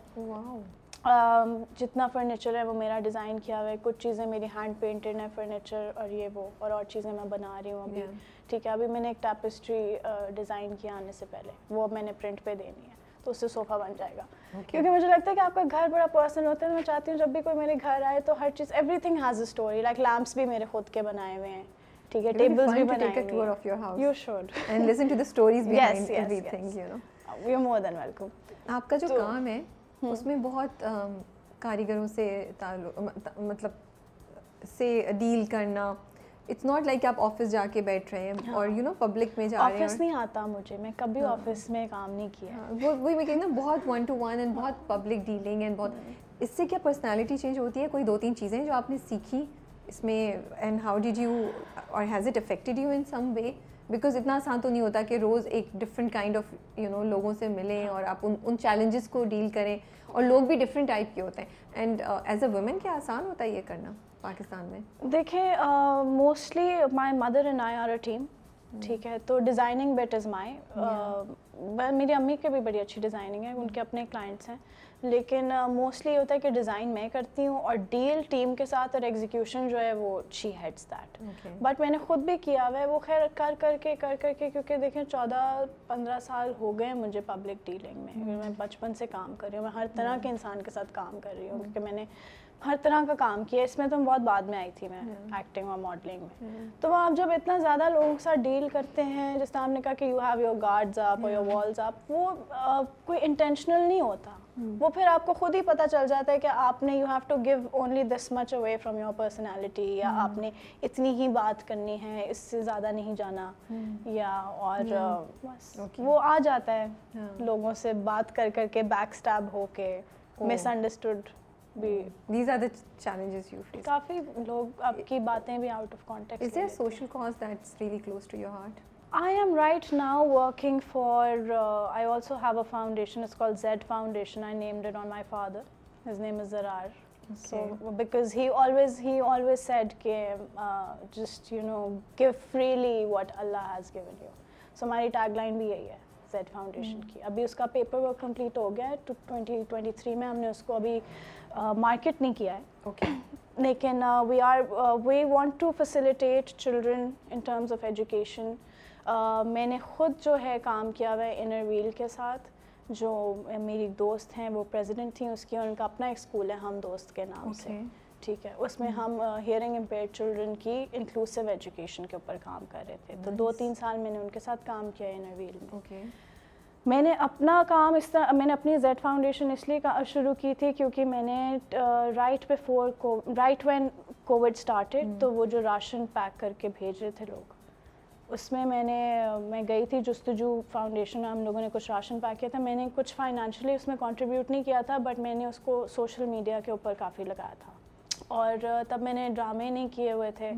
Speaker 3: جتنا فرنیچر ہے وہ میرا ڈیزائن کیا ہوا ہے کچھ چیزیں میری ہینڈ پینٹڈ ہیں فرنیچر اور یہ وہ اور اور چیزیں میں بنا رہی ہوں ابھی ٹھیک ہے ابھی میں نے ایک ٹیپسٹری ڈیزائن کیا آنے سے پہلے وہ میں نے پرنٹ پہ دینی ہے تو اس سے صوفہ بن جائے گا کیونکہ مجھے لگتا ہے کہ آپ کا گھر بڑا پرسنل ہوتا ہے میں چاہتی ہوں جب بھی کوئی میرے گھر آئے تو ہر چیز everything has a story like lamps بھی میرے خود کے بنائے ہوئے ہیں ٹھیک ہے ٹیبلز بھی بنائیں گے tour of your house you should and listen to the
Speaker 4: stories behind everything you know we are more than welcome آپ کا جو کام ہے اس میں بہت کاریگروں سے تعلق مطلب سے ڈیل کرنا اٹس ناٹ لائک آپ آفس جا کے بیٹھ رہے ہیں اور یو نو پبلک میں
Speaker 3: جا رہے ہیں آفس نہیں آتا مجھے میں کبھی آفس میں کام
Speaker 4: نہیں کیا وہ وہی میں کہیں نا بہت ون ٹو ون اینڈ بہت پبلک ڈیلنگ اینڈ بہت اس سے کیا پرسنالٹی چینج ہوتی ہے کوئی دو تین چیزیں جو آپ نے سیکھی اس میں اینڈ ہاؤ ڈیڈ یو اور has it affected you in some way because اتنا آسان تو نہیں ہوتا کہ روز ایک different kind of you know لوگوں سے ملیں اور آپ ان ان چیلنجز کو ڈیل کریں اور لوگ بھی ڈفرینٹ ٹائپ کے ہوتے ہیں اینڈ ایز اے وومن کیا آسان ہوتا ہے یہ کرنا پاکستان میں
Speaker 3: دیکھیں mostly my mother and I are a team ٹھیک ہے تو ڈیزائننگ بیٹ از مائی میری امی کے بھی بڑی اچھی ڈیزائننگ ہے ان کے اپنے کلائنٹس ہیں لیکن موسٹلی یہ ہوتا ہے کہ ڈیزائن میں کرتی ہوں اور ڈیل ٹیم کے ساتھ اور ایگزیکیوشن جو ہے وہ شی ہیڈس دیٹ بٹ میں نے خود بھی کیا ہوا ہے وہ خیر کر کر کے کر کر کے کیونکہ دیکھیں چودہ پندرہ سال ہو گئے ہیں مجھے پبلک ڈیلنگ میں mm-hmm. میں بچپن سے کام کر رہی ہوں میں ہر طرح کے mm-hmm. انسان کے ساتھ کام کر رہی ہوں mm-hmm. کیونکہ میں نے ہر طرح کا کام کیا اس میں تو بہت بعد میں آئی تھی میں ایکٹنگ اور ماڈلنگ میں تو وہ آپ جب اتنا زیادہ لوگوں کے ساتھ ڈیل کرتے ہیں جس طرح آپ نے کہا کہ یو ہیو یور گارڈز آپ یور والز وہ کوئی انٹینشنل نہیں ہوتا وہ پھر آپ کو خود ہی پتہ چل جاتا ہے کہ آپ نے you have to give only this much away from your personality یا آپ نے اتنی ہی بات کرنی ہے اس سے زیادہ نہیں جانا یا اور وہ آ جاتا ہے لوگوں سے بات کر کر کے بیک اسٹیب ہو کے misunderstood these are the challenges you face کافی لوگ آپ کی باتیں بھی out of context is is is social cause that's really close to your heart I I I am right now working for also have a foundation foundation call Z named it on my father his name Zarar so because he he always always said just you know freely what Allah has given you so ہماری tag line بھی یہی ہے Z foundation کی ابھی اس کا paperwork complete ہو گیا ہے ٹوئنٹی تھری میں ہم نے اس کو ابھی مارکیٹ uh, نہیں کیا ہے لیکن we are we want to facilitate children in terms of education میں نے خود جو ہے کام کیا ہوا ہے انر ویل کے ساتھ جو میری دوست ہیں وہ پریزیڈنٹ تھیں اس کی اور ان کا اپنا ایک اسکول ہے ہم دوست کے نام سے ٹھیک ہے اس میں ہم ہیئرنگ امپیئر چلڈرن کی انکلوسیو ایجوکیشن کے اوپر کام کر رہے تھے تو دو تین سال میں نے ان کے ساتھ کام کیا ہے انر ویل میں میں نے اپنا کام اس طرح میں نے اپنی زیڈ فاؤنڈیشن اس لیے شروع کی تھی کیونکہ میں نے رائٹ بفور کو رائٹ وین کووڈ اسٹارٹیڈ تو وہ جو راشن پیک کر کے بھیج رہے تھے لوگ اس میں میں نے میں گئی تھی جستجو فاؤنڈیشن ہم لوگوں نے کچھ راشن پیک کیا تھا میں نے کچھ فائنانشلی اس میں کانٹریبیوٹ نہیں کیا تھا بٹ میں نے اس کو سوشل میڈیا کے اوپر کافی لگایا تھا اور تب میں نے ڈرامے نہیں کیے ہوئے تھے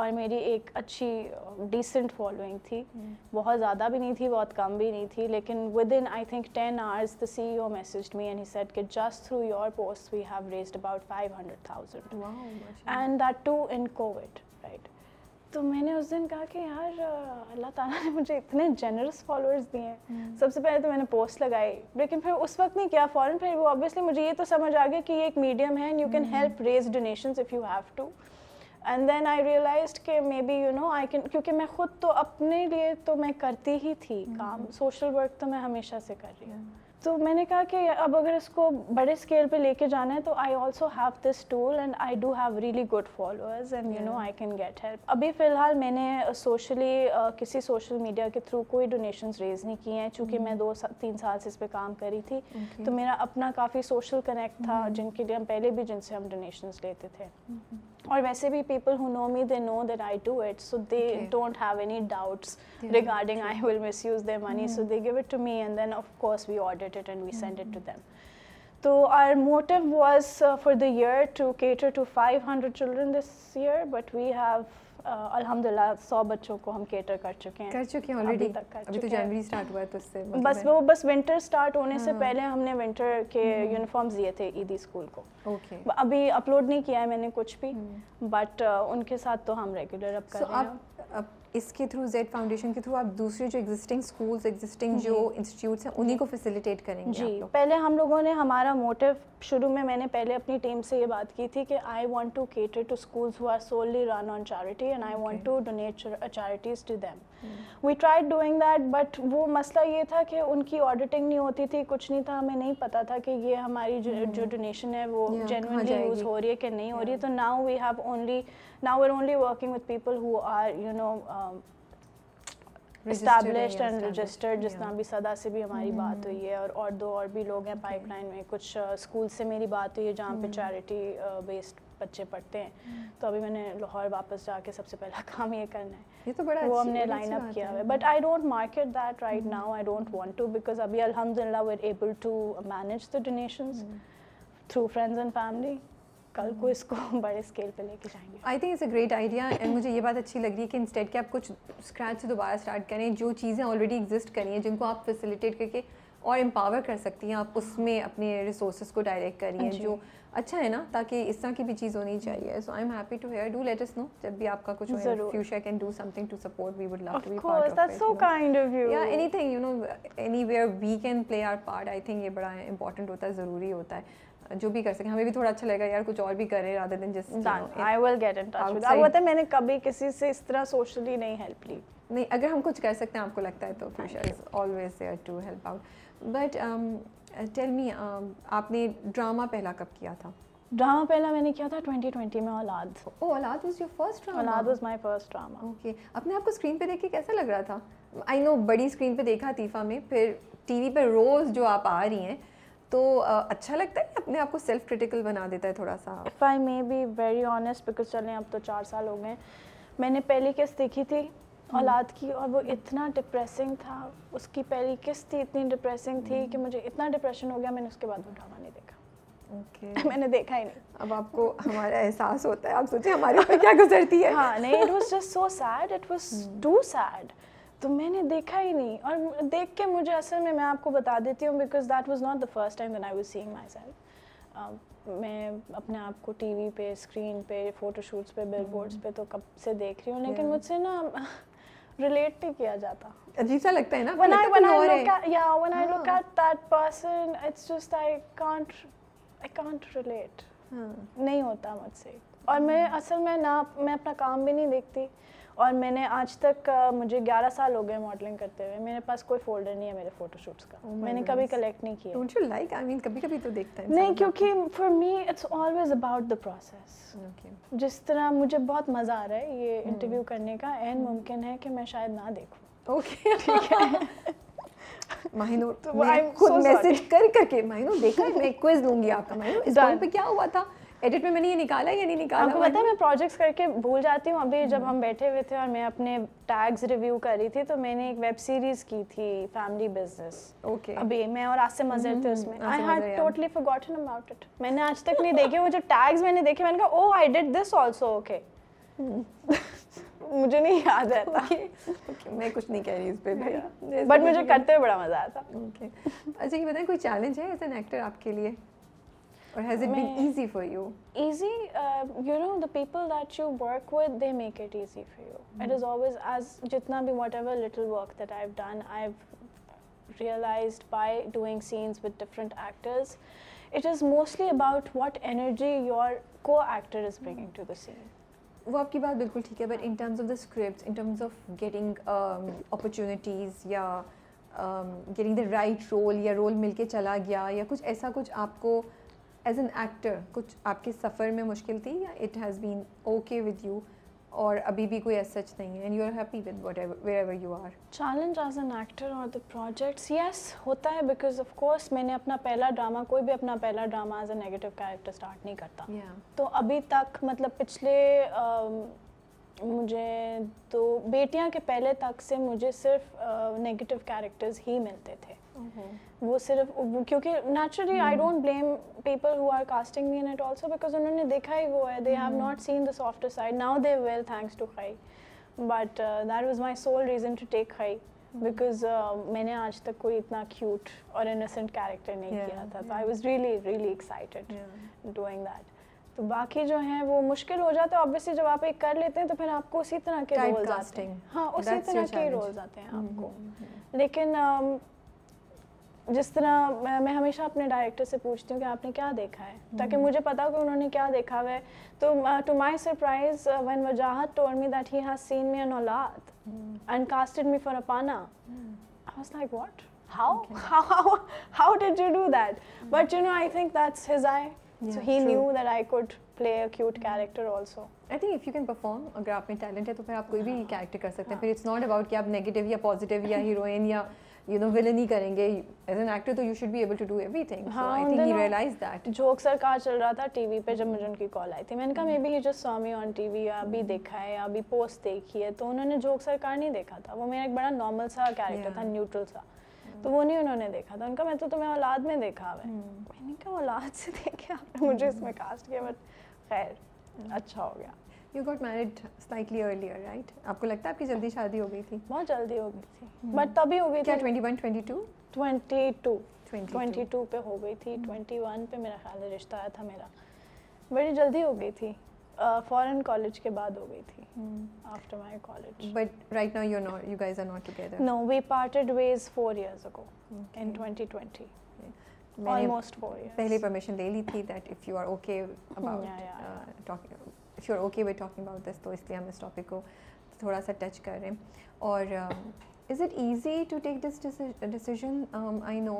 Speaker 3: اور میری ایک اچھی ڈیسنٹ فالوئنگ تھی بہت زیادہ بھی نہیں تھی بہت کم بھی نہیں تھی لیکن with in I think ten hours the C O message me and he said کہ just through your post we have raised about five hundred thousand and that too in Covid right تو میں نے اس دن کہا کہ یار اللہ تعالیٰ نے مجھے اتنے جنرس فالوورس دیے ہیں سب سے پہلے تو میں نے پوسٹ لگائی لیکن پھر اس وقت نہیں کیا فوراً پھر وہ آبویسلی مجھے یہ تو سمجھ آ گیا کہ یہ ایک میڈیم ہے and you can help raise donations if you have to and then I realised کہ maybe you know I can کیونکہ میں خود تو اپنے لیے تو میں کرتی ہی تھی کام سوشل ورک تو میں ہمیشہ سے کر رہی ہوں تو میں نے کہا کہ اب اگر اس کو بڑے اسکیل پہ لے کے جانا ہے تو I also have this tool and I do have really good followers and you know I can get help ابھی فی الحال میں نے سوشلی کسی سوشل میڈیا کے تھرو کوئی ڈونیشنز ریز نہیں کی ہیں چونکہ میں دو تین سال سے اس پہ کام کری تھی تو میرا اپنا کافی سوشل کنیکٹ تھا جن کے لیے ہم پہلے بھی جن سے ہم ڈونیشنز لیتے تھے mm-hmm. اور ویسے بھی people who know me they know that I do it so they don't have any doubts regarding I will misuse the money so they give it to me and then of course we audit it and we send it to them تو our motto was for the year to cater to five hundred children this year but we have الحمد للہ سو بچوں کو ہم cater کر
Speaker 4: چکے ہیں کر چکے ہیں آلریڈی ابھی تو جنوری اسٹارٹ ہوا ہے تو اس سے مطلب بس وہ بس ونٹر
Speaker 3: اسٹارٹ ہونے سے ہاں۔ پہلے ہم نے ونٹر کے یونیفارمز ہاں۔ دیے تھے عیدی اسکول کو اوکے ابھی اپلوڈ نہیں کیا ہے میں نے کچھ بھی بٹ ہاں۔ ان کے ساتھ تو ہم ریگولر اب
Speaker 4: کر رہے ہیں اس کے تھرو زیڈ فاؤنڈیشن کے تھرو آپ دوسرے جو ایگزٹنگ اسکولس ایگزٹنگ جو انسٹیٹیوٹس ہیں انہیں کو فیسیلیٹیٹ
Speaker 3: کریں گے جی پہلے ہم لوگوں نے ہمارا موٹو شروع میں میں نے پہلے اپنی ٹیم سے یہ بات کی تھی کہ I want to cater to schools who are solely run on charity and I want to donate charities to them we try doing that but وہ مسئلہ یہ تھا کہ ان کی آڈیٹنگ نہیں ہوتی تھی کچھ نہیں تھا ہمیں نہیں پتا تھا کہ یہ ہماری جو ڈونیشن hmm. ہے وہ جینونلی یوز ہو رہی ہے کہ نہیں ہو رہی ہے تو now we have only now we're only working with people who are you know established and registered جس طرح بھی صدا سے بھی ہماری بات ہوئی ہے اور اور دو اور بھی لوگ ہیں پائپ لائن میں کچھ اسکول سے میری بات ہوئی ہے جہاں پہ چیریٹی بیسڈ بچے پڑھتے ہیں تو ابھی میں نے لاہور واپس جا کے سب سے پہلا کام یہ کرنا ہے یہ تو بڑا وہ ہم نے لائن اپ کیا ہے but I I don't don't market that right now want to because ابھی الحمد للہ we're able to manage the donations through friends and family کل کو اس کو بڑے
Speaker 4: اسکیل پہ لے کے جائیں گے I think it's a great idea and مجھے یہ بات اچھی لگ رہی ہے کہ انسٹیٹ کہ آپ کچھ اسکریچ سے دوبارہ اسٹارٹ کریں جو چیزیں آلریڈی ایگزٹ کری ہیں جن کو آپ فیسیلیٹیٹ کر کے اور امپاور کر سکتی ہیں آپ اس میں اپنے ریسورسز کو ڈائریکٹ کریے ہاں جی۔ جو اچھا ہے نا تاکہ اس طرح کی بھی چیز ہونی چاہیے so I am happy to hear do let us know جب بھی آپ کا کچھ future can do something to support we would love to be part of so kind of you یا anything you know anywhere we can play our part I think یہ بڑا important ہوتا ہے ضروری ہوتا ہے جو بھی کر سکیں ہمیں بھی تھوڑا اچھا لگے گا یار کچھ اور بھی
Speaker 3: کریں رادر دین جس I will get in touch with میں نے کبھی کسی سے اس طرح سوشلی نہیں ہیلپ لی
Speaker 4: نہیں اگر ہم کچھ کر سکتے ہیں آپ کو لگتا ہے تو future is always there to help out but tell me آپ نے ڈرامہ پہلا
Speaker 3: کب کیا تھا ڈرامہ پہلا میں نے کیا تھا ٹوئنٹی ٹوئنٹی میں اولاد او Aulaad was your first drama Aulaad was my first
Speaker 4: drama okay اپنے آپ کو اسکرین پہ دیکھ کے کیسا لگ رہا تھا آئی نو بڑی اسکرین پہ دیکھا تیفا میں پھر ٹی وی پہ روز جو آپ آ رہی ہیں تو اچھا لگتا ہے اپنے آپ کو سیلف کرٹیکل بنا دیتا ہے تھوڑا سا if I
Speaker 3: may be very honest because چلیں اب تو چار سال ہو گئے میں نے پہلی قسط دیکھی تھی اولاد کی اور وہ اتنا ڈپریسنگ تھا اس کی پہلی قسط تھی اتنی ڈپریسنگ تھی کہ مجھے اتنا ڈپریشن ہو گیا میں نے اس کے بعد وہ ڈرامہ نہیں دیکھا اوکے میں نے
Speaker 4: دیکھا ہی نہیں اب آپ کو ہمارا احساس ہوتا ہے آپ سوچیں ہمارے اوپر کیا گزرتی ہے
Speaker 3: ہاں نہیں it was just so sad it was too sad تو میں نے دیکھا ہی نہیں اور دیکھ کے مجھے اصل میں میں آپ کو بتا دیتی ہوں because that was not the first time then I was seeing myself میں اپنے آپ کو ٹی وی پہ اسکرین پہ فوٹو شوٹس پہ بل بورڈس پہ تو کب سے دیکھ رہی ہوں لیکن مجھ سے نا ریلیٹ نہیں
Speaker 4: کیا جاتا عجیب سا لگتا ہے نا
Speaker 3: نہیں ہوتا مجھ سے اور میں اصل میں نہ میں اپنا کام بھی نہیں دیکھتی اور میں نے آج تک مجھے گیارہ سال ہو گئے ماڈلنگ کرتے ہوئے میرے پاس کوئی فولڈر نہیں ہے میرے فوٹو شوٹس کا oh میں نے کبھی کلیکٹ نہیں کیا don't you like I mean کبھی کبھی تو دیکھتا ہے نہیں کیونکہ for me it's always about the process جس طرح مجھے بہت مزہ آ رہا ہے یہ انٹرویو hmm. کرنے کا این hmm. ممکن ہے کہ میں شاید نہ
Speaker 4: دیکھوں اوکے ٹھیک ہے مہینو خود میسج کر کر کے مہینو دیکھا میں کوئز لوں گی آپ کا مہینو اس بارے پہ کیا ہوا تھا ایڈٹ میں میں نے یہ نکالا یا نہیں نکالا
Speaker 3: آپ کو پتا ہے میں پروجیکٹس کر کے بھول جاتی ہوں ابھی جب ہم بیٹھے ہوئے تھے اور میں اپنے ٹیگز ریویو کر رہی تھی تو میں نے ایک ویب سیریز کی تھی فیملی بزنس اوکے ابھی میں اور آج سے مزے تھے اس میں I had totally forgotten about it میں نے آج تک نہیں دیکھے وہ جو ٹیگز میں نے دیکھے میں نے کہا oh I did this also okay مجھے نہیں یاد آتا میں کچھ نہیں کہہ رہی اس پہ بھیا بٹ مجھے کرتے ہوئے بڑا مزہ آتا اچھا یہ بتائیں کوئی چیلنج
Speaker 4: ہے ایز این ایکٹر آپ کے لیے اور has it been easy for you
Speaker 3: easy you know the people that you work with they make it easy for you it is always as جتنا بھی whatever little work that I I have have done realised by doing scenes with different actors it is mostly about what energy your co-actor is bringing to the scene
Speaker 4: وہ آپ کی بات بالکل ٹھیک ہے but in terms of the script in terms of getting opportunities یا getting the right role یا role مل کے چلا گیا یا کچھ ایسا کچھ آپ کو ایز این ایکٹر کچھ آپ کے سفر میں مشکل تھی یا it has been okay with you اور ابھی بھی کوئی ایس سچ نہیں ہے and you you are are happy with whatever challenge as an actor اور دا پروجیکٹس یس ہوتا ہے بیکاز آف کورس میں نے اپنا پہلا ڈرامہ کوئی بھی اپنا پہلا drama as a negative character start نہیں کرتا تو ابھی تک مطلب پچھلے مجھے تو بیٹیاں کے پہلے تک سے مجھے صرف نگیٹو کیریکٹرز ہی ملتے تھے وہ صرف کیونکہ naturally I don't blame people who are casting me and also because انہوں نے دیکھا ہی وہ ہے they have not seen the soft side now they well thanks to hi but that was my sole reason to take hi because میں نے آج تک کوئی اتنا کیوٹ اور انسنٹ کیریکٹر نہیں کیا تھا تو I was really really excited doing that تو باقی جو ہیں وہ مشکل ہو جاتا ہے آبویسلی جب آپ ایک کر لیتے ہیں تو پھر آپ کو اسی طرح کے رولز آتے ہیں ہاں اسی طرح کے رولز آتے ہیں آپ کو لیکن جس طرح میں ہمیشہ اپنے ڈائریکٹر سے پوچھتی ہوں کہ آپ نے کیا دیکھا ہے تاکہ مجھے پتا ہو کہ انہوں نے کیا دیکھا ہے تو Wajahat if you can perform اگر آپ میں ٹیلنٹ ہے تو پھر آپ کوئی بھی کیریکٹر کر سکتے ہیں پھر کہ آپ یا یا ہیروئن یا یو نو ولنی کریں گے ایز این ایکٹر تو you should be able to do everything ہاں I think he realise that جو اکثر کہاں چل رہا تھا ٹی وی پہ جب مجھے ان کی کال آئی تھی میں نے کہا may be he just saw me on TV ابھی دیکھا ہے ابھی پوسٹ دیکھی ہے تو انہوں نے جو اکثر کار نہیں دیکھا تھا وہ میرا ایک بڑا نارمل سا کیریکٹر تھا نیوٹرل سا تو وہ نہیں انہوں نے دیکھا تھا ان کا میں تو تمہیں اولاد میں دیکھا ہوا ہے میں نے کہا اولاد سے دیکھا مجھے اس میں کاسٹ کیا بٹ خیر اچھا ہو گیا you got married slightly earlier right آپ کو لگتا ہے آپ کی جلدی شادی ہو گئی تھی بہت جلدی ہو گئی تھی بٹ تبھی ہو گئی تھا ٹوئنٹی ٹو ٹو ٹو پہ ہو گئی تھی ٹوئنٹی ون پہ میرا خیال ہے رشتہ آیا تھا میرا بڑی جلدی ہو گئی تھی فورن کالج کے بعد ہو گئی تھی after my college but right now you know you guys are not together no we parted ways four years ایئرزو ٹوینٹی ٹوئنٹی پہلے پرمیشن لے لی تھی that if you are okay about talking sure okay we talking about this تو اس لیے ہم اس ٹاپک کو تھوڑا سا ٹچ کر رہے ہیں اور is it easy to take this decision I know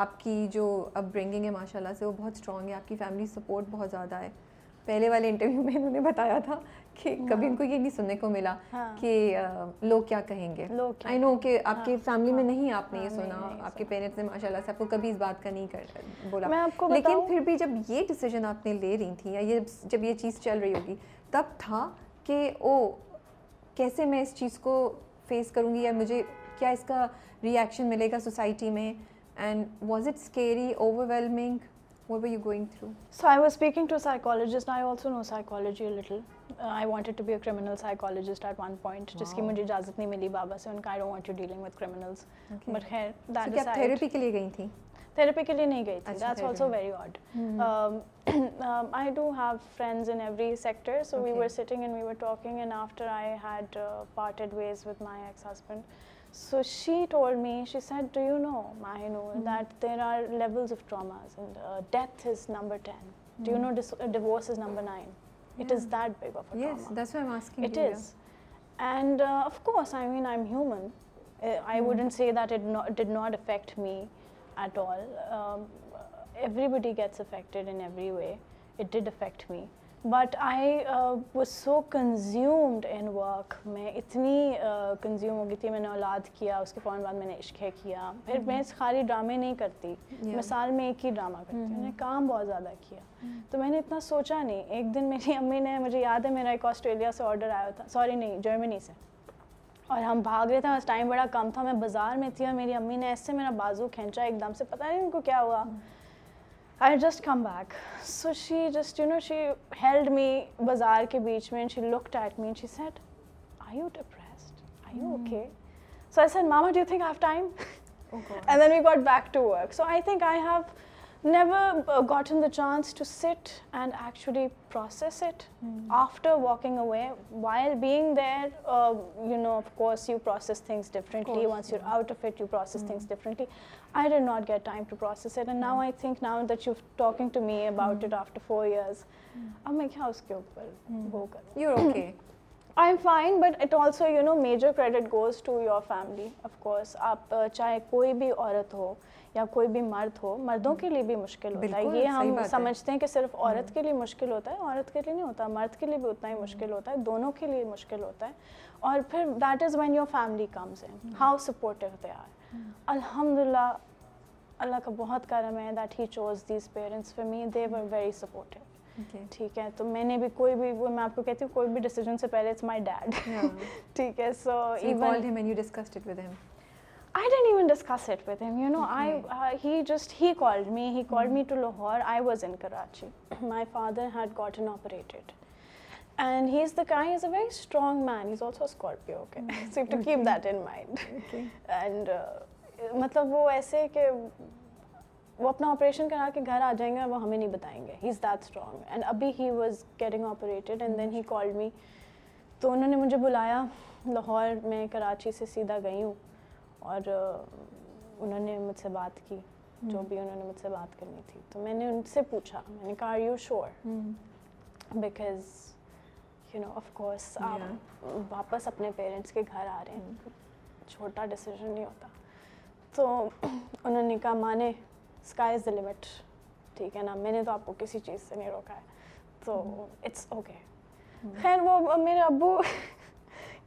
Speaker 4: آپ کی جو اپ برنگنگ ہے ماشاء اللہ سے وہ بہت اسٹرانگ ہے آپ کی فیملی سپورٹ بہت زیادہ ہے پہلے والے انٹرویو میں انہوں نے بتایا تھا کہ کبھی ان کو یہ نہیں سننے کو ملا ہاں۔ کہ لوگ کیا کہیں گے آئی نو کہ آپ کے فیملی ہاں۔ میں ہاں۔ نہیں آپ نے یہ سنا آپ کے پیرنٹس نے ماشاء اللہ سے آپ کو کبھی اس بات کا نہیں کر بولا لیکن پھر بھی جب یہ ڈیسیزن آپ نے لے رہی تھیں یا یہ جب یہ چیز چل رہی ہوگی تب تھا کہ او کیسے میں اس چیز کو فیس کروں گی یا مجھے کیا اس کا
Speaker 5: ریئیکشن ملے گا سوسائٹی میں and was it scary overwhelming you going through so I I was speaking to psychologist also no psychology little اجازت نہیں ملی بابا سے It is that big of a trauma. Yes, that's why I'm asking you. It is. And uh, of course, I mean, I'm human. I hmm. wouldn't say that it did not affect me at all. Um, everybody gets affected in every way. It did affect me. But I was so consumed in work میں اتنی consume uh, ہو گئی تھی میں نے اولاد کیا اس کے فوراً بعد میں نے عشق ہے کیا پھر میں خالی ڈرامے نہیں کرتی میں سال میں ایک ہی ڈرامہ کرتی میں نے کام بہت زیادہ کیا تو میں نے اتنا سوچا نہیں ایک دن میری امی نے مجھے یاد ہے میرا ایک آسٹریلیا سے آڈر آیا تھا سوری نہیں جرمنی سے اور ہم بھاگ رہے تھے ٹائم بڑا کم تھا میں بازار میں تھی اور میری امی نے ایسے میرا بازو کھینچا ایک دم سے پتا نہیں ان کو کیا ہوا I just come back so she just you know she held me بازار کے بیچ میں she looked at me she said I you depressed I you okay so I said mama do you think have time and then we got back to work so I think I have never gotten the chance to sit and actually process it after walking away while being there you know of course you process things differently once you're out of it you process things differently I didn't not get time to process it and now I think now that you talking to me about it after four years اب میں کیا اس کے اوپر وہ کروں I am fine but it also you know major credit goes to your family of course آپ چاہے کوئی بھی عورت ہو کوئی بھی مرد ہو مردوں کے لیے بھی مشکل ہوتا ہے یہ ہم سمجھتے ہیں کہ صرف عورت کے لیے مشکل ہوتا ہے عورت کے لیے نہیں ہوتا مرد کے لیے بھی اتنا ہی مشکل ہوتا ہے دونوں کے لیے مشکل ہوتا ہے اور پھر that is when your family comes in how supportive they are الحمد للہ اللہ کا بہت کرم ہے that he choose these parents for me they were very supportive ٹھیک ہے تو میں نے بھی کوئی بھی وہ میں آپ کو کہتی ہوں کوئی بھی ڈیسیجن سے پہلے اٹس مائی ڈیڈ ٹھیک ہے so even I I even discuss it you know he just he called me he called me to Lahore I was in Karachi my father had gotten operated and he is the is a very strong man is also Scorpio so to keep that in mind and مطلب وہ ایسے کہ وہ اپنا operation کرا کے گھر آ جائیں گے وہ ہمیں نہیں بتائیں گے he is that strong and ابھی he was getting operated and then he called me تو انہوں نے مجھے بلایا لاہور میں کراچی سے سیدھا گئی ہوں اور انہوں نے مجھ سے بات کی جو بھی انہوں نے مجھ سے بات کرنی تھی تو میں نے ان سے پوچھا میں نے کہا are you sure because you know of course آپ واپس اپنے پیرنٹس کے گھر آ رہے ہیں چھوٹا ڈسیزن نہیں ہوتا تو انہوں نے کہا مانے اسکائی از دا لمٹ ٹھیک ہے نا میں نے تو آپ کو کسی چیز سے نہیں روکا ہے تو اٹس اوکے خیر وہ میرے ابو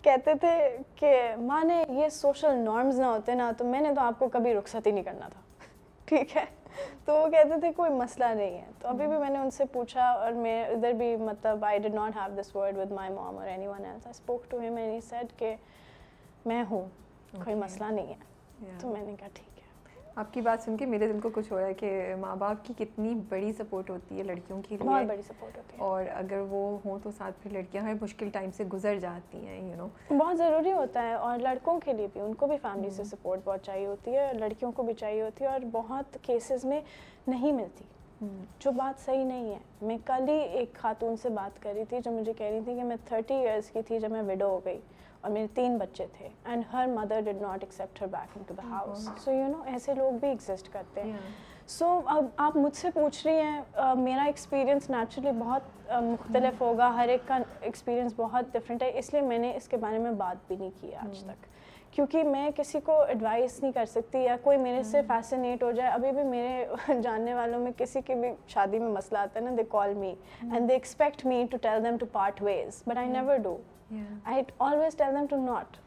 Speaker 5: کہتے تھے کہ ماں نے یہ سوشل نارمز نہ ہوتے نا تو میں نے تو آپ کو کبھی رخصت ہی نہیں کرنا تھا ٹھیک ہے تو وہ کہتے تھے کوئی مسئلہ نہیں ہے تو ابھی بھی میں نے ان سے پوچھا اور میں ادھر بھی مطلب I did not have this word with my mom اور anyone else I spoke to him any set کہ میں ہوں کوئی مسئلہ نہیں ہے تو میں نے کہا ٹھیک
Speaker 6: آپ کی بات سن کے میرے دل کو کچھ ہو رہا ہے کہ ماں باپ کی کتنی بڑی سپورٹ ہوتی ہے لڑکیوں لیے بہت بڑی سپورٹ ہوتی ہے اور اگر وہ ہوں تو ساتھ پھر لڑکیاں ہر مشکل ٹائم سے گزر جاتی ہیں یو نو
Speaker 5: بہت ضروری ہوتا ہے اور لڑکوں کے لیے بھی ان کو بھی فیملی سے سپورٹ بہت چاہیے ہوتی ہے اور لڑکیوں کو بھی چاہیے ہوتی ہے اور بہت کیسز میں نہیں ملتی جو بات صحیح نہیں ہے میں کل ہی ایک خاتون سے بات کر رہی تھی جو مجھے کہہ رہی تھی کہ میں تھرٹی ایئرس کی تھی جب میں وڈو ہو گئی اور میرے تین بچے تھے and her mother did not accept her back in to the house so you know ایسے لوگ بھی ایگزسٹ کرتے ہیں سو اب آپ مجھ سے پوچھ رہی ہیں میرا ایکسپیرینس نیچرلی بہت مختلف mm-hmm. ہوگا ہر ایک کا ایکسپیرینس بہت ڈفرینٹ ہے اس لیے میں نے اس کے بارے میں بات بھی نہیں کی آج mm. تک کیونکہ میں کسی کو ایڈوائز نہیں کر سکتی یا کوئی میرے سے فیسنیٹ mm. ہو جائے ابھی بھی میرے جاننے والوں میں کسی کی بھی شادی میں مسئلہ آتا ہے نا they call me and they expect me to tell them to part ways but I never do Yeah. I always tell them to not.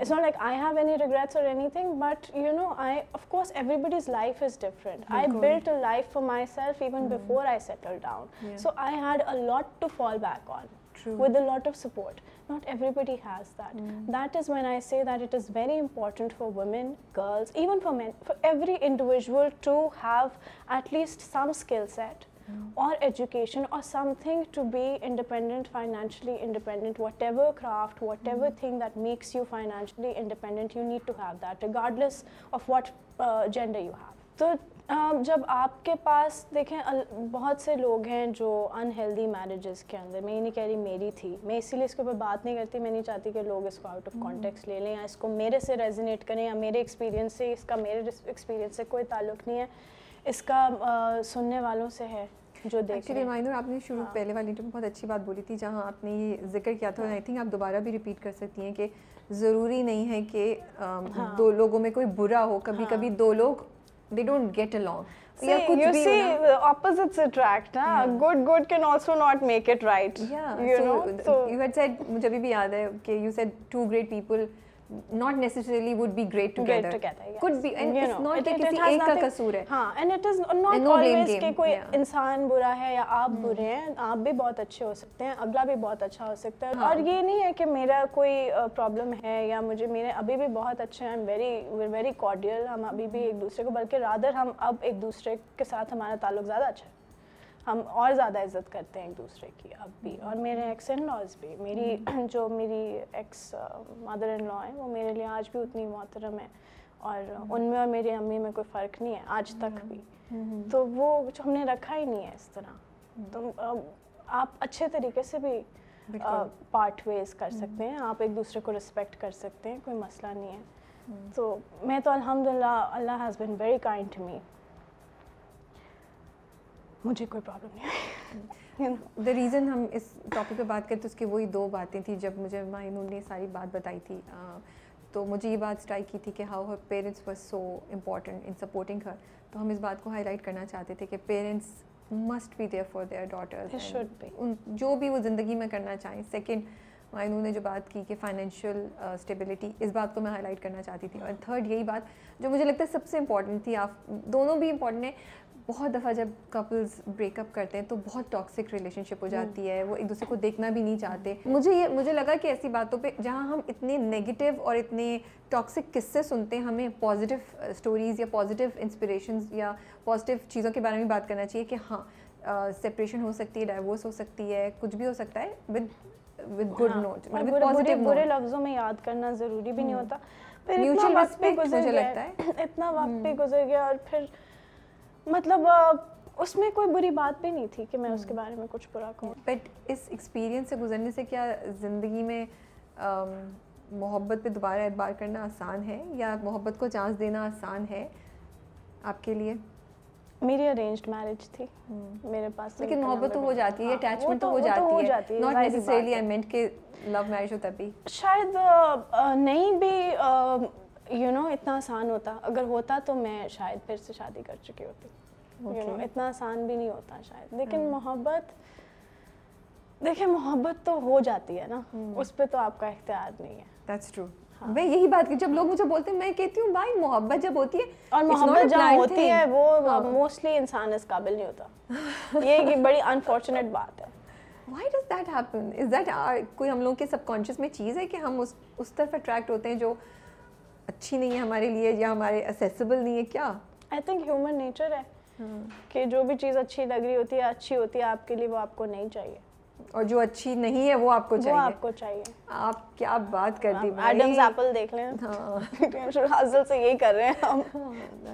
Speaker 5: It's not like I have any regrets or anything, but you know, of course, everybody's life is different. I built a life for myself even mm. before I settled down. Yeah. So I had a lot to fall back on. True. With a lot of support. Not everybody has that. Mm. That is when I say that it is very important for women, girls, even for men, for every individual to have at least some skill set اور education اور something to be independent financially independent whatever craft whatever thing that makes you financially independent you need to have that regardless of what gender you have تو جب آپ کے پاس دیکھیں بہت سے لوگ ہیں جو انہیلدی میرجز کے اندر میں یہ نہیں کہہ رہی میری تھی میں اسی لیے اس کے اوپر بات نہیں کرتی میں نہیں چاہتی کہ لوگ اس کو آؤٹ آف کانٹیکس لے لیں یا اس کو میرے سے ریزینیٹ کریں یا میرے ایکسپیرینس سے اس کا میرے ایکسپیرینس سے کوئی تعلق نہیں ہے اس کا سننے والوں سے ہے
Speaker 6: جو آپ آپ آپ نے نے شروع ہاں۔ پہلے والی بہت اچھی بات بولی تھی جہاں یہ ذکر کیا تھا اور آئی دوبارہ بھی ریپیٹ کر سکتی ہیں کہ کہ ضروری نہیں ہے ہاں۔ دو لوگوں میں کوئی برا ہو کبھی ہاں۔ کبھی دو لوگ ہوٹ اے بھی یاد ہے آپ بھی
Speaker 5: بہت اچھے ہو سکتے ہیں اگلا بھی بہت اچھا ہو سکتا ہے اور یہ نہیں ہے کہ میرا کوئی پرابلم ہے یا مجھے میرے ابھی بھی بہت اچھے ہیں ایک دوسرے کو بلکہ رادر ہم اب ایک دوسرے کے ساتھ ہمارا تعلق زیادہ اچھا ہم اور زیادہ عزت کرتے ہیں ایک دوسرے کی اب بھی اور میرے ایکس ان لاز بھی میری جو میری ایکس مدر ان لا ہیں وہ میرے لیے آج بھی اتنی محترم ہے اور ان میں اور میری امی میں کوئی فرق نہیں ہے آج تک بھی تو وہ ہم نے رکھا ہی نہیں ہے اس طرح تو آپ اچھے طریقے سے بھی پارٹ ویز کر سکتے ہیں آپ ایک دوسرے کو رسپیکٹ کر سکتے ہیں کوئی مسئلہ نہیں ہے تو میں تو الحمد للہ اللہ has been very kind to me مجھے کوئی پرابلم نہیں آئی
Speaker 6: دا ریزن ہم اس ٹاپک پہ بات کریں تو اس کی وہی دو باتیں تھیں جب مجھے مائنور نے ساری بات بتائی تھی تو مجھے یہ بات اسٹرائک کی تھی کہ how her parents was so important in supporting her تو ہم اس بات کو ہائی لائٹ کرنا چاہتے تھے کہ parents must be there for their daughter جو بھی وہ زندگی میں کرنا چاہیں سیکنڈ مائنور نے جو بات کی کہ فائنینشیل اسٹیبلٹی اس بات کو میں ہائی لائٹ کرنا چاہتی تھی اور تھرڈ یہی بات جو مجھے لگتا ہے سب سے امپورٹنٹ تھی آپ دونوں بھی امپورٹنٹ ہیں بہت دفعہ جب کپلز بریک اپ کرتے ہیں تو بہت ٹاکسک ریلیشن شپ ہو جاتی ہے وہ ایک دوسرے کو دیکھنا بھی نہیں چاہتے مجھے یہ مجھے لگا کہ ایسی باتوں پہ جہاں ہم اتنے نگیٹو اور اتنے ٹاکسک قصے سنتے ہیں ہمیں پازیٹیو اسٹوریز uh, یا پازیٹیو انسپریشنز یا پازیٹیو چیزوں کے بارے میں بات کرنا چاہیے کہ ہاں سپریشن uh, ہو سکتی ہے ڈائیورس ہو سکتی ہے کچھ بھی ہو سکتا ہے ود ود گڈ نوٹ برے لفظوں میں یاد کرنا ضروری بھی نہیں ہوتا
Speaker 5: پھر اتنا وقت پہ گزر گیا اتنا وقت پہ گزر گیا اور پھر مطلب اس میں کوئی بری بات بھی نہیں تھی کہ میں اس کے بارے میں کچھ برا کہوں بٹ اس ایکسپیرینس
Speaker 6: سے گزرنے سے کیا زندگی میں محبت پہ دوبارہ اعتبار کرنا آسان ہے یا محبت کو چانس دینا آسان ہے آپ کے لیے
Speaker 5: میری ارینجڈ میرج تھی میرے پاس لیکن محبت تو ہو
Speaker 6: جاتی ہے اٹیچمنٹ ہاں، تو ہو جاتی ہے ناٹ نیسیسریلی آئی مینٹ کہ لو میرج ہوتا بھی شاید نہیں
Speaker 5: بھی یو نو اتنا آسان ہوتا اگر ہوتا تو میں شاید پھر سے شادی کر چکی ہوتی یو نو اتنا آسان بھی نہیں ہوتا شاید hmm. لیکن محبت دیکھیں محبت تو ہو جاتی ہے نا hmm. اس پہ تو آپ کا اختیار نہیں ہے ہاں۔ میں یہی بات کی جب لوگ مجھے بولتے ہیں
Speaker 6: میں کہتی ہوں بھائی محبت جب ہوتی ہے
Speaker 5: اور محبت جب ہوتی ہے وہ موسٹلی ہاں۔ انسان اس قابل نہیں ہوتا یہ بڑی انفارچونیٹ بات ہے
Speaker 6: why does that happen is that کوئی ہم لوگوں کے سب کانشیس میں چیز ہے کہ ہم اس اس طرف اٹریکٹ ہوتے ہیں جو اچھی نہیں ہے ہمارے لیے یا ہمارے اسیسیبل نہیں ہے کیا آئی تھنک ہیومن نیچر ہے ہاں۔
Speaker 5: کہ جو بھی چیز اچھی لگ رہی ہوتی ہے اچھی ہوتی ہے آپ کے لیے وہ آپ کو نہیں چاہیے
Speaker 6: اور جو اچھی نہیں ہے وہ آپ کو چاہیے آپ کو چاہیے آپ کیا بات
Speaker 5: کر دی ایڈمز ایپل دیکھ لیں ہاں حاصل سے یہی کر رہے ہیں ہم ہاں،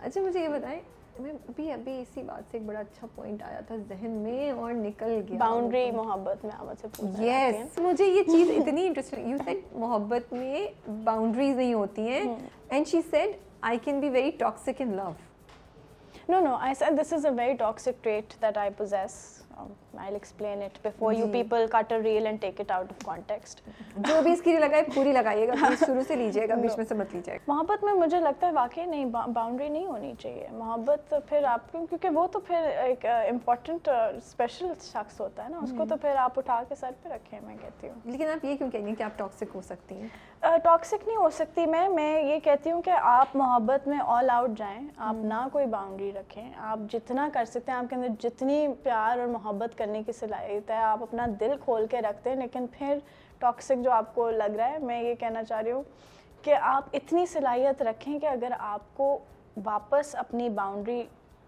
Speaker 6: اچھا مجھے یہ بتائیں میں بھی ابھی اسی بات سے ایک بڑا اچھا پوائنٹ آیا تھا ذہن میں اور نکل گیا باؤنڈری محبت میں آواز سے یس مجھے یہ چیز اتنی انٹرسٹنگ یو سیٹ محبت میں باؤنڈریز نہیں ہوتی ہیں and she said I can be very toxic in love no no I set this is a very toxic trait that I possess
Speaker 5: محبت میں ہو سکتی میں میں یہ کہتی ہوں کہ آپ محبت میں آل آؤٹ جائیں آپ نہ کوئی باؤنڈری رکھیں آپ جتنا کر سکتے ہیں آپ کے اندر جتنی پیار اور محبت کرنے کی صلاحیت ہے آپ اپنا دل کھول کے رکھتے ہیں لیکن پھر ٹاکسک جو آپ کو لگ رہا ہے میں یہ کہنا چاہ رہی ہوں کہ آپ اتنی صلاحیت رکھیں کہ اگر آپ کو واپس اپنی باؤنڈری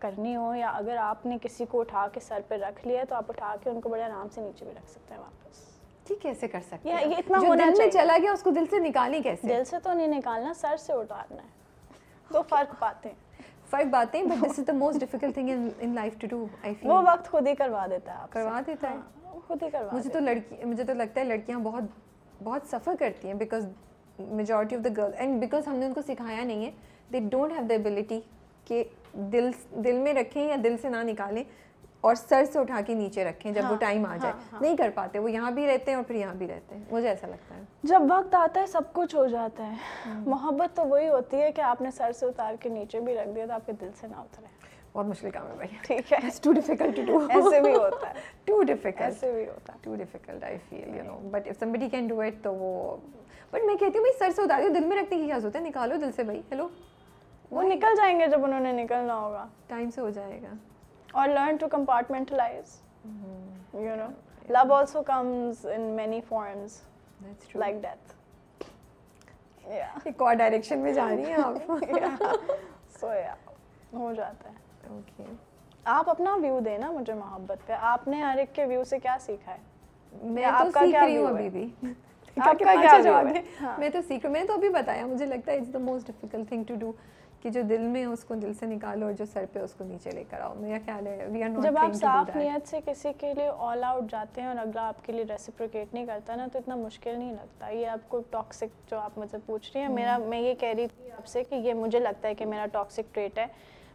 Speaker 5: کرنی ہو یا اگر آپ نے کسی کو اٹھا کے سر پہ رکھ لیا تو آپ اٹھا کے ان کو بڑے آرام سے نیچے بھی رکھ سکتے ہیں دل سے تو نہیں نکالنا سر سے اٹھارنا تو فرق پاتے ہیں
Speaker 6: فرق باتیں but this is the most difficult thing in life to do I feel وہ وقت خود ہی کروا دیتا ہے کروا دیتا ہے ہاں، خود ہی کروا مجھے تو لڑکی مجھے تو لگتا ہے لڑکیاں بہت بہت سفر کرتی ہیں because majority of the girl and because ہم نے ان کو سکھایا نہیں ہے they don't have the ability کہ دل دل میں رکھیں یا دل سے نہ نکالیں اور سر سے اٹھا کے نیچے رکھیں جب وہ ہاں، ٹائم آ ہاں، جائے ہاں۔ نہیں کر پاتے وہ یہاں بھی رہتے ہیں اور پھر یہاں بھی رہتے ہیں مجھے ایسا لگتا ہے
Speaker 5: جب وقت آتا ہے سب کچھ ہو جاتا ہے محبت تو وہی ہوتی ہے کہ آپ نے سر سے اتار کے نیچے بھی رکھ دیا تو آپ کے دل سے نہ اترے
Speaker 6: بہت مشکل کام ہے بھائی ٹھیک ہے کہتی ہوں بھائی سر سے اتاروں دل میں رکھنے کی کیا ہوتا ہے نکالو دل سے بھائی ہیلو
Speaker 5: وہ نکل جائیں گے جب انہوں نے نکلنا ہوگا
Speaker 6: ٹائم سے ہو جائے گا اور learn to compartmentalize you know love also comes in many forms like death ایک اور ڈائریکشن میں جا رہی ہیں آپ سو یا ہو جاتا ہے اوکے آپ اپنا
Speaker 5: ویو دیں نا مجھے محبت پہ آپ نے ہر ایک کے ویو سے کیا سیکھا ہے میں
Speaker 6: آپ کا کیا رہی ہوں ابھی بھی آپ کا کیا جواب ہے میں تو
Speaker 5: سیکھ میں نے تو ابھی بتایا مجھے لگتا ہے it's the most difficult thing
Speaker 6: to do کہ جو دل میں اس کو دل سے نکالو اور جو سر پہ اس کو نیچے لے کر آؤ میرا خیال ہے جب آپ صاف
Speaker 5: نیت سے کسی کے لیے آل آؤٹ جاتے ہیں اور اگلا آپ کے لیے ریسیپروکیٹ نہیں کرتا نا تو اتنا مشکل نہیں لگتا یہ آپ کو ٹاکسک جو آپ مجھ سے پوچھ رہی ہیں میرا میں یہ کہہ رہی تھی آپ سے کہ یہ مجھے لگتا ہے کہ میرا ٹاکسک ٹریٹ ہے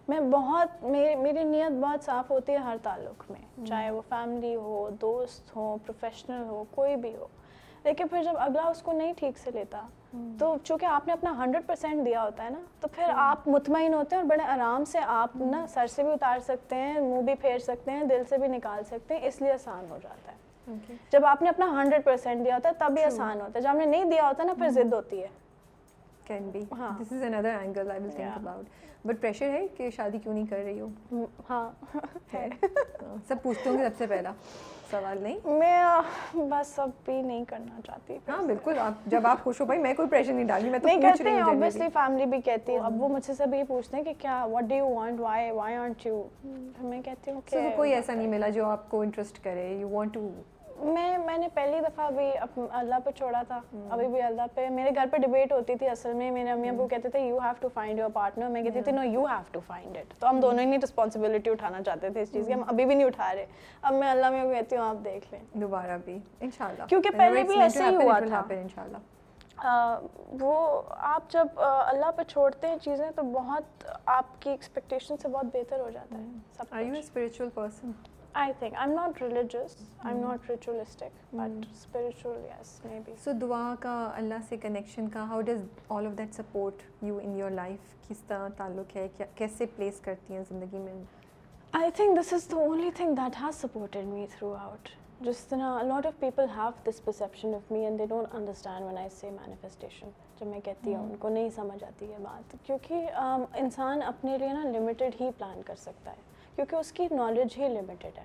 Speaker 5: میں بہت میری نیت بہت صاف ہوتی ہے ہر تعلق میں چاہے وہ فیملی ہو دوست ہو پروفیشنل ہو کوئی بھی ہو لیکن پھر جب اگلا اس کو نہیں ٹھیک سے لیتا تو چونکہ آپ نے اپنا ہنڈریڈ پرسینٹ دیا ہوتا ہے نا تو پھر آپ مطمئن ہوتے ہیں اور بڑے آرام سے آپ نا سر سے بھی اتار سکتے ہیں منہ بھی پھیر سکتے ہیں دل سے بھی نکال سکتے ہیں اس لیے آسان ہو جاتا ہے جب آپ نے اپنا ہنڈریڈ پرسینٹ دیا ہوتا ہے تب بھی آسان ہوتا ہے جب آپ نے نہیں دیا ہوتا نا پھر ضد ہوتی
Speaker 6: ہاں۔ ہے کہ شادی کیوں نہیں کر رہی ہو ہاں سب پوچھتے ہوں گے سب سے پہلا سوال نہیں
Speaker 5: میں بس اب بھی نہیں کرنا چاہتی ہاں بالکل
Speaker 6: آپ جب آپ خوش ہو بھائی میں کوئی پریشر نہیں
Speaker 5: ڈالی میں تو اوبیسلی فیملی بھی کہتی ہے اب وہ مجھ سے سب یہ پوچھتے ہیں کہ کیا what you want why why aren't you میں کہتی ہوں کہ
Speaker 6: کوئی ایسا نہیں ملا جو آپ کو انٹرسٹ کرے یو وانٹ ٹو
Speaker 5: میں میں نے پہلی دفعہ ابھی اللہ پہ چھوڑا تھا ابھی بھی اللہ پہ میرے گھر پہ ڈبیٹ ہوتی تھی اصل میں میرے امی ابو کہتے تھے you have to find your partner میں کہتی تھی no you have to find it تو ہم دونوں ہی نہیں رسپانسبلٹی اٹھانا چاہتے تھے اس چیز کی ہم ابھی بھی نہیں اٹھا رہے اب میں اللہ میں کہتی ہوں آپ دیکھ لیں
Speaker 6: دوبارہ بھی شاء اللہ کیونکہ
Speaker 5: وہ آپ جب اللہ پہ چھوڑتے ہیں چیزیں تو بہت آپ کی ایکسپیکٹیشن سے بہت بہتر ہو جاتا ہے I think I am notice I am not but yes
Speaker 6: may be so دعا کا اللہ سے کنیکشن کا how does all of that support you in your life کس طرح تعلق ہے کیسے پلیس کرتی ہیں زندگی میں
Speaker 5: I think this is the only thing that has supported me throughout جس طرح lot of people have this of me and they don't understand one I see manifestation جب میں کہتی ہوں ان کو نہیں سمجھ آتی ہے بات کیونکہ انسان اپنے لیے نا لمیٹڈ ہی پلان کر سکتا ہے کیونکہ اس کی نالج ہی لمیٹیڈ ہے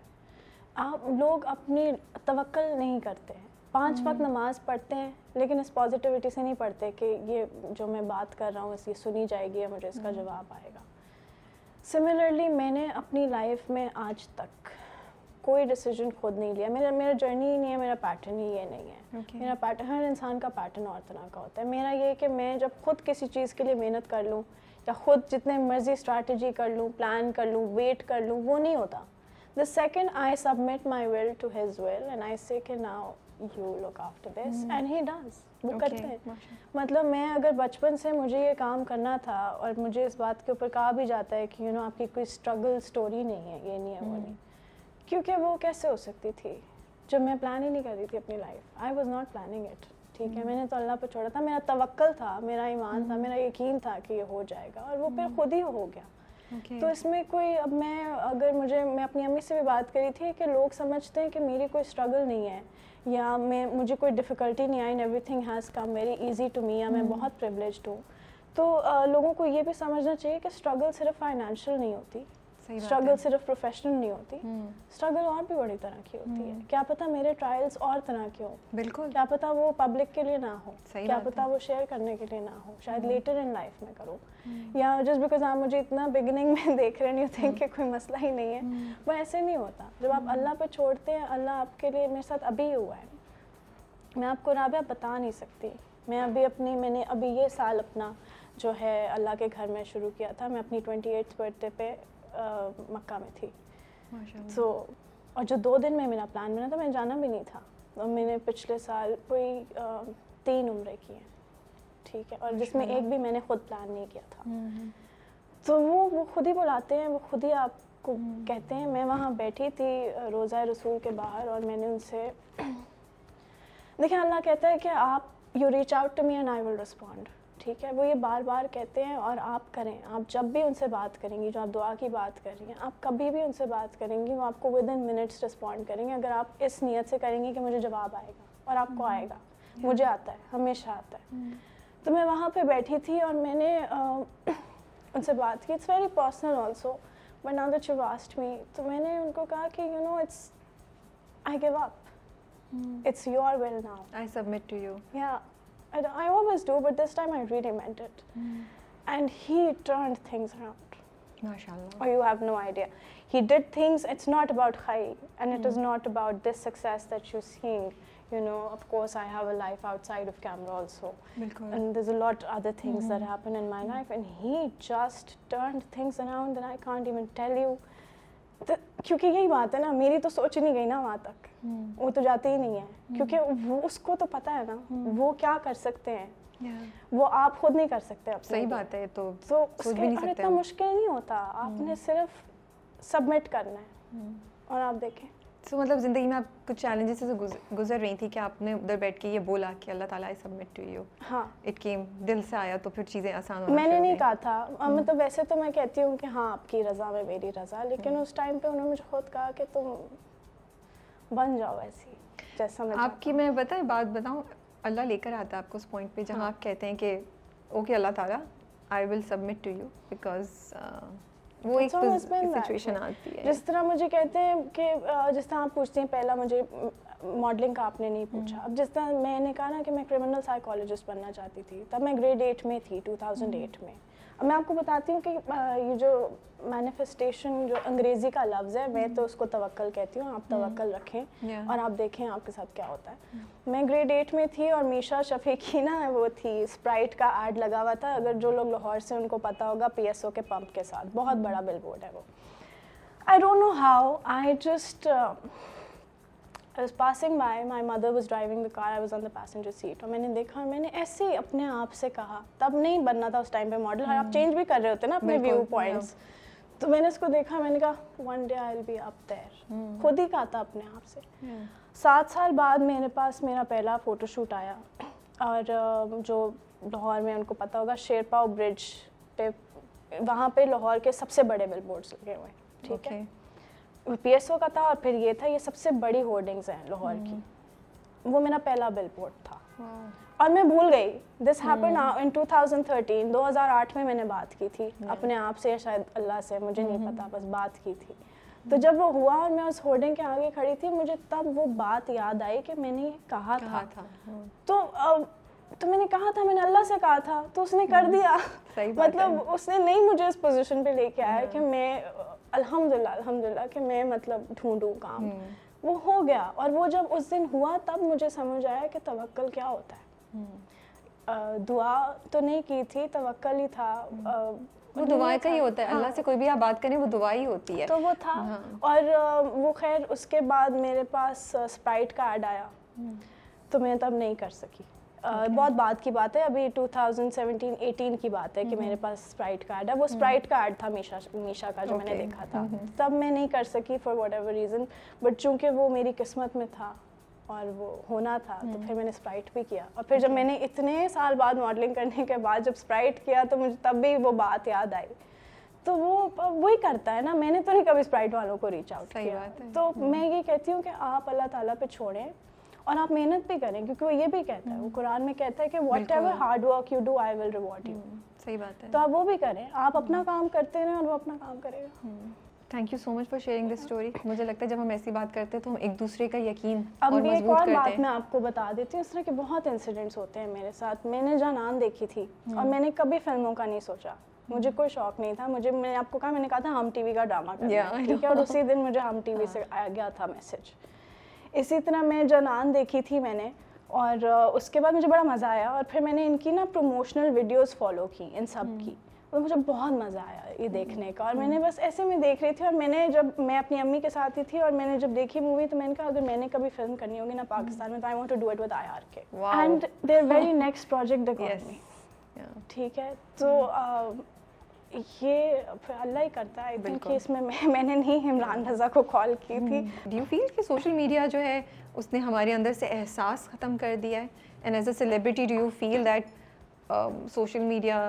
Speaker 5: آپ لوگ اپنی توکل نہیں کرتے پانچ وقت نماز پڑھتے ہیں لیکن اس پازیٹیوٹی سے نہیں پڑھتے کہ یہ جو میں بات کر رہا ہوں اس کی سنی جائے گی یا مجھے اس کا جواب آئے گا سملرلی میں نے اپنی لائف میں آج تک کوئی ڈیسیجن خود نہیں لیا میرا میرا جرنی ہی نہیں ہے میرا پیٹرن ہی یہ نہیں ہے میرا پیٹرن ہر انسان کا پیٹرن اور طرح کا ہوتا ہے میرا یہ کہ میں جب خود کسی چیز کے لیے محنت کر لوں یا خود جتنے مرضی اسٹریٹجی کر لوں پلان کر لوں ویٹ کر لوں وہ نہیں ہوتا the second I submit my will to his will and I see کے دس اینڈ ہی ڈانس وہ کرتے ہیں مطلب میں اگر بچپن سے مجھے یہ کام کرنا تھا اور مجھے اس بات کے اوپر کہا بھی جاتا ہے کہ یو نو آپ کی کوئی اسٹرگل اسٹوری نہیں ہے یہ نہیں ہے وہ hmm. نہیں کیونکہ وہ کیسے ہو سکتی تھی جب میں پلان ہی نہیں کر رہی تھی اپنی life I was not planning it ٹھیک ہے میں نے تو اللہ پہ چھوڑا تھا میرا توقل تھا میرا ایمان تھا میرا یقین تھا کہ یہ ہو جائے گا اور وہ پھر خود ہی ہو گیا تو اس میں کوئی اب میں اگر مجھے میں اپنی امی سے بھی بات کری تھی کہ لوگ سمجھتے ہیں کہ میری کوئی اسٹرگل نہیں ہے یا میں مجھے کوئی ڈفیکلٹی نہیں آئی in everything has come very easy to me یا میں بہت پریولیجڈ ہوں تو لوگوں کو یہ بھی سمجھنا چاہیے کہ اسٹرگل صرف فائنینشیل نہیں ہوتی اسٹرگل صرف پروفیشنل نہیں ہوتی اسٹرگل اور بھی بڑی طرح کی ہوتی ہے کیا پتا میرے ٹرائلس اور طرح کے ہوں بالکل کیا پتا وہ پبلک کے لیے نہ ہو کیا پتا وہ شیئر کرنے کے لیے نہ ہو شاید لیٹر ان لائف میں کروں یا جسٹ بیکاز آپ مجھے اتنا بگننگ میں دیکھ رہے نہیں ہوتے کہ کوئی مسئلہ ہی نہیں ہے وہ ایسے نہیں ہوتا جب آپ اللہ پہ چھوڑتے ہیں اللہ آپ کے لیے میرے ساتھ ابھی ہوا ہے میں آپ کو رابعہ بتا نہیں سکتی میں ابھی اپنی میں نے ابھی یہ سال اپنا جو ہے اللہ کے گھر میں شروع کیا تھا میں اپنی ٹوئنٹی ایٹ برتھ ڈے پہ مکہ میں تھی سو اور جو دو دن میں میرا پلان بنا تھا میں جانا بھی نہیں تھا اور میں نے پچھلے سال کوئی تین عمریں کی ہیں ٹھیک ہے اور جس میں ایک بھی میں نے خود پلان نہیں کیا تھا تو وہ وہ خود ہی بلاتے ہیں وہ خود ہی آپ کو کہتے ہیں میں وہاں بیٹھی تھی روزہ رسول کے باہر اور میں نے ان سے دیکھیں اللہ کہتا ہے کہ آپ you reach out to me and I will respond ٹھیک ہے وہ یہ بار بار کہتے ہیں اور آپ کریں آپ جب بھی ان سے بات کریں گی جو آپ دعا کی بات کر رہی ہیں آپ کبھی بھی ان سے بات کریں گی وہ آپ کو ود ان منٹس رسپونڈ کریں گے اگر آپ اس نیت سے کریں گی کہ مجھے جواب آئے گا اور آپ کو آئے گا مجھے آتا ہے ہمیشہ آتا ہے mm. تو میں وہاں پہ بیٹھی تھی اور میں نے ان سے بات کی it's very personal also but now that you asked me تو میں نے ان کو کہا کہ you know it's I give up it's your will
Speaker 6: now I submit to you یا
Speaker 5: I always do, but this time I really meant it. Hmm. And he turned things around. Mashallah. Or you have no idea. He did things, it's not about high, and it is hmm. not about this success that you're seeing. You know, of course, I have a life outside of camera also. Bilkul. And there's a lot other things that hmm. happen in my life. And he just turned things around, and I can't even tell you کیونکہ یہی بات ہے نا میری تو سوچ نہیں گئی نا وہاں تک وہ تو جاتے ہی نہیں ہے کیونکہ وہ اس کو تو پتہ ہے نا وہ کیا کر سکتے ہیں وہ آپ خود نہیں کر سکتے آپ
Speaker 6: صحیح بات ہے تو
Speaker 5: اتنا مشکل نہیں ہوتا آپ نے صرف سبمٹ کرنا ہے اور آپ دیکھیں
Speaker 6: سو مطلب زندگی میں آپ کچھ چیلنجز سے گزر رہی تھیں کہ آپ نے ادھر بیٹھ کے یہ بولا کہ اللہ تعالیٰ آئی سبمٹ ٹو یو ہاں اٹ کیم دل سے آیا تو پھر چیزیں آسان
Speaker 5: میں نے نہیں کہا تھا مطلب ویسے تو میں کہتی ہوں کہ ہاں آپ کی رضا میں میری رضا لیکن اس ٹائم پہ انہوں نے مجھے خود کہا کہ تم بن جاؤ
Speaker 6: میں آپ کی میں بتا بات بتاؤں اللہ لے کر آتا ہے آپ کو اس پوائنٹ پہ جہاں ہاں۔ آپ کہتے ہیں کہ اوکے اللہ تعالیٰ I will submit to you because وہ
Speaker 5: سچویشن آتی ہے جس طرح مجھے کہتے ہیں کہ جس طرح آپ پوچھتے ہیں پہلا مجھے ماڈلنگ کا آپ نے نہیں پوچھا اب جس طرح میں نے کہا نا کہ میں کرمنل سائیکالوجسٹ بننا چاہتی تھی تب میں گریڈ ایٹ میں تھی ٹو تھاؤزینڈ ایٹ میں میں آپ کو بتاتی ہوں کہ یہ جو مینیفیسٹیشن جو انگریزی کا لفظ ہے میں تو اس کو توکل کہتی ہوں آپ توکل رکھیں اور آپ دیکھیں آپ کے ساتھ کیا ہوتا ہے میں گریڈ ایٹ میں تھی اور میشا شفیق ہی نا وہ تھی اسپرائٹ کا ایڈ لگا ہوا تھا اگر جو لوگ لاہور سے ان کو پتہ ہوگا پی ایس او کے پمپ کے ساتھ بہت بڑا بل بورڈ ہے وہ I don't know how I just I was was was passing by my mother driving the the car on passenger seat اور میں نے دیکھا اور میں نے ایسے ہی اپنے آپ سے کہا تب نہیں بننا تھا اس ٹائم پہ ماڈل آپ چینج بھی کر رہے ہوتے نا اپنے ویو پوائنٹس تو میں نے اس کو دیکھا میں نے کہا one day I be up there خود ہی کہا تھا اپنے آپ سے سات سال بعد میرے پاس میرا پہلا فوٹو شوٹ آیا اور جو لاہور میں ان کو پتا ہوگا شیر پاؤ برج پہ وہاں پہ لاہور کے سب سے بڑے بل بورڈس لگے ہوئے ٹھیک ہے پی ایس او کا تھا اور پھر یہ تھا یہ سب سے بڑی ہورڈنگز ہیں لاہور کی وہ میرا پہلا بل بورڈ تھا اور میں بھول گئی this happen in two thousand thirteen دو ہزار آٹھ میں میں نے بات کی تھی اپنے آپ سے یا شاید اللہ سے مجھے نہیں پتا بس بات کی تھی تو جب وہ ہوا اور میں اس ہورڈنگ کے آگے کھڑی تھی مجھے تب وہ بات یاد آئی کہ میں نے کہا تھا تو تو میں نے کہا تھا میں نے اللہ سے کہا تھا تو اس نے کر دیا مطلب اس نے نہیں مجھے اس پوزیشن پہ لے کے آیا کہ میں الحمد للہ الحمد للہ کہ میں مطلب ڈھونڈوں کام وہ ہو گیا اور وہ جب اس دن ہوا تب مجھے سمجھ آیا کہ توکل کیا ہوتا ہے دعا تو نہیں کی تھی توکل ہی تھا وہ دعا
Speaker 6: کا ہی ہوتا ہے ہاں۔ اللہ سے کوئی بھی آپ بات کریں وہ دعا ہی ہوتی ہے
Speaker 5: تو وہ تھا ہاں۔ اور وہ خیر اس کے بعد میرے پاس اسپرائٹ کا ایڈ آیا تو میں تب نہیں کر سکی بہت بات کی بات ہے ابھی 2017 18 کی بات ہے کہ میرے پاس اسپرائٹ کارڈ ہے وہ اسپرائٹ کارڈ تھا میشا کا جو میں نے دیکھا تھا تب میں نہیں کر سکی for whatever reason but چونکہ وہ میری قسمت میں تھا اور وہ ہونا تھا تو پھر میں نے اسپرائٹ بھی کیا اور پھر جب میں نے اتنے سال بعد ماڈلنگ کرنے کے بعد جب اسپرائٹ کیا تو مجھے تب بھی وہ بات یاد آئی تو وہ وہی کرتا ہے نا میں نے تو نہیں کبھی اسپرائٹ والوں کو ریچ آؤٹ کیا تو میں یہ کہتی ہوں کہ آپ اللہ تعالیٰ پہ چھوڑیں اور آپ محنت بھی کریں کیونکہ وہ یہ بھی کہتا ہے وہ قرآن میں کہتا ہے کہ whatever hard work you do I will reward you صحیح بات ہے تو آپ وہ بھی کریں آپ اپنا کام کرتے رہیں اور وہ اپنا کام کرے گا thank you so much for sharing this story مجھے لگتا ہے جب ہم ایسی بات کرتے ہیں تو ہم
Speaker 6: ایک دوسرے کا یقین اب اور ایک اور بات
Speaker 5: میں آپ کو بتا دیتی ہوں اس طرح کے بہت انسیڈنٹس ہوتے ہیں میرے ساتھ میں نے جہاں نام دیکھی تھی اور میں نے کبھی فلموں کا نہیں سوچا مجھے کوئی شوق نہیں تھا مجھے میں نے آپ کو کہا میں نے کہا تھا ہم ٹی وی کا ڈرامہ کیا ٹھیک ہے اور اسی دن مجھے ہم ٹی وی ہاں۔ سے آیا گیا تھا میسج اسی طرح میں جنان دیکھی تھی میں نے اور اس کے بعد مجھے بڑا مزہ آیا اور پھر میں نے ان کی نا پروموشنل ویڈیوز فالو کی ان سب کی اور مجھے بہت مزہ آیا یہ دیکھنے کا اور میں نے بس ایسے میں دیکھ رہی تھی اور میں نے جب میں اپنی امی کے ساتھ ہی تھی اور میں نے جب دیکھی مووی تو میں نے کہا اگر میں نے کبھی فلم کرنی ہوگی نا پاکستان میں تو I I want to do it with R K and very next project ٹھیک ہے تو یہ پھر اللہ ہی کرتا ہے کہ اس میں میں نے نہیں عمران رضا کو کال کی تھی
Speaker 6: ڈی یو فیل کہ سوشل میڈیا جو ہے اس نے ہمارے اندر سے احساس ختم کر دیا ہے and as a celebrity do you feel that social media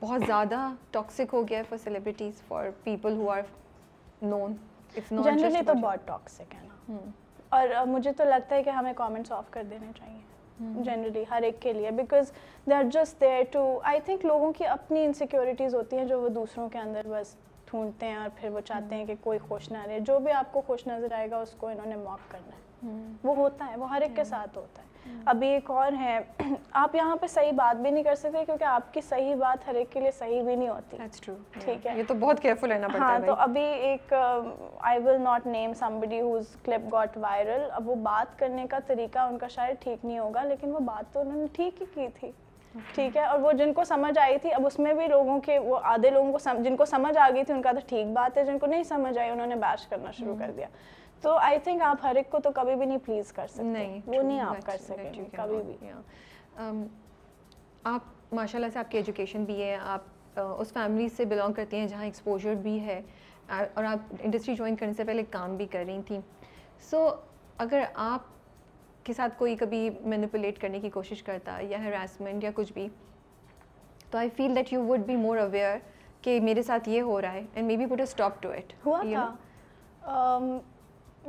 Speaker 6: بہت زیادہ ٹاکسک ہو گیا ہے for celebrities for people who are known
Speaker 5: generally تو بہت ٹاکسک ہے نا hmm. اور مجھے تو لگتا ہے کہ ہمیں کامنٹس آف کر دینے چاہیے جنرلی hmm. ہر ایک کے لیے because they are just there to I think لوگوں کی اپنی انسیکیورٹیز ہوتی ہیں جو وہ دوسروں کے اندر بس ڈھونڈتے ہیں اور پھر وہ چاہتے ہیں hmm. کہ کوئی خوش نہ رہے جو بھی آپ کو خوش نظر آئے گا اس کو انہوں نے معاف کرنا ہے hmm. وہ ہوتا ہے وہ ہر ایک کے ساتھ ہوتا ہے ابھی ایک اور ہے آپ یہاں پہ صحیح بات بھی نہیں کر سکتے کیونکہ آپ کی صحیح بات ہر ایک کے لیے صحیح بھی نہیں ہوتی ٹھیک ہے یہ تو بہت کیئرفل رہنا پڑتا ہے ہاں تو ابھی ایک I will not name somebody whose clip got viral اب وہ بات کرنے کا طریقہ ان کا شاید ٹھیک نہیں ہوگا لیکن وہ بات تو انہوں نے ٹھیک ہی کی تھی ٹھیک ہے اور وہ جن کو سمجھ آئی تھی اب اس میں بھی لوگوں کے وہ آدھے لوگوں کو جن کو سمجھ آ گئی تھی ان کا تو ٹھیک بات ہے جن کو نہیں سمجھ آئی انہوں نے بیش کرنا شروع hmm. کر دیا تو آئی تھنک آپ ہر ایک کو تو کبھی بھی نہیں پلیز کر سکتے نہیں وہ نہیں آپ کر سکتے کبھی بھی um,
Speaker 6: آپ ماشاء اللہ سے آپ کی ایجوکیشن بھی ہے آپ uh, اس فیملی سے بلانگ کرتی ہیں جہاں ایکسپوجر بھی ہے اور آپ انڈسٹری جوائن کرنے سے پہلے کام بھی کر رہی تھیں سو اگر آپ کے ساتھ کوئی کبھی مینپولیٹ کرنے کی کوشش کرتا یا ہراسمنٹ یا کچھ بھی تو I feel that you would be more aware کہ میرے ساتھ یہ ہو رہا ہے and maybe put a stop to it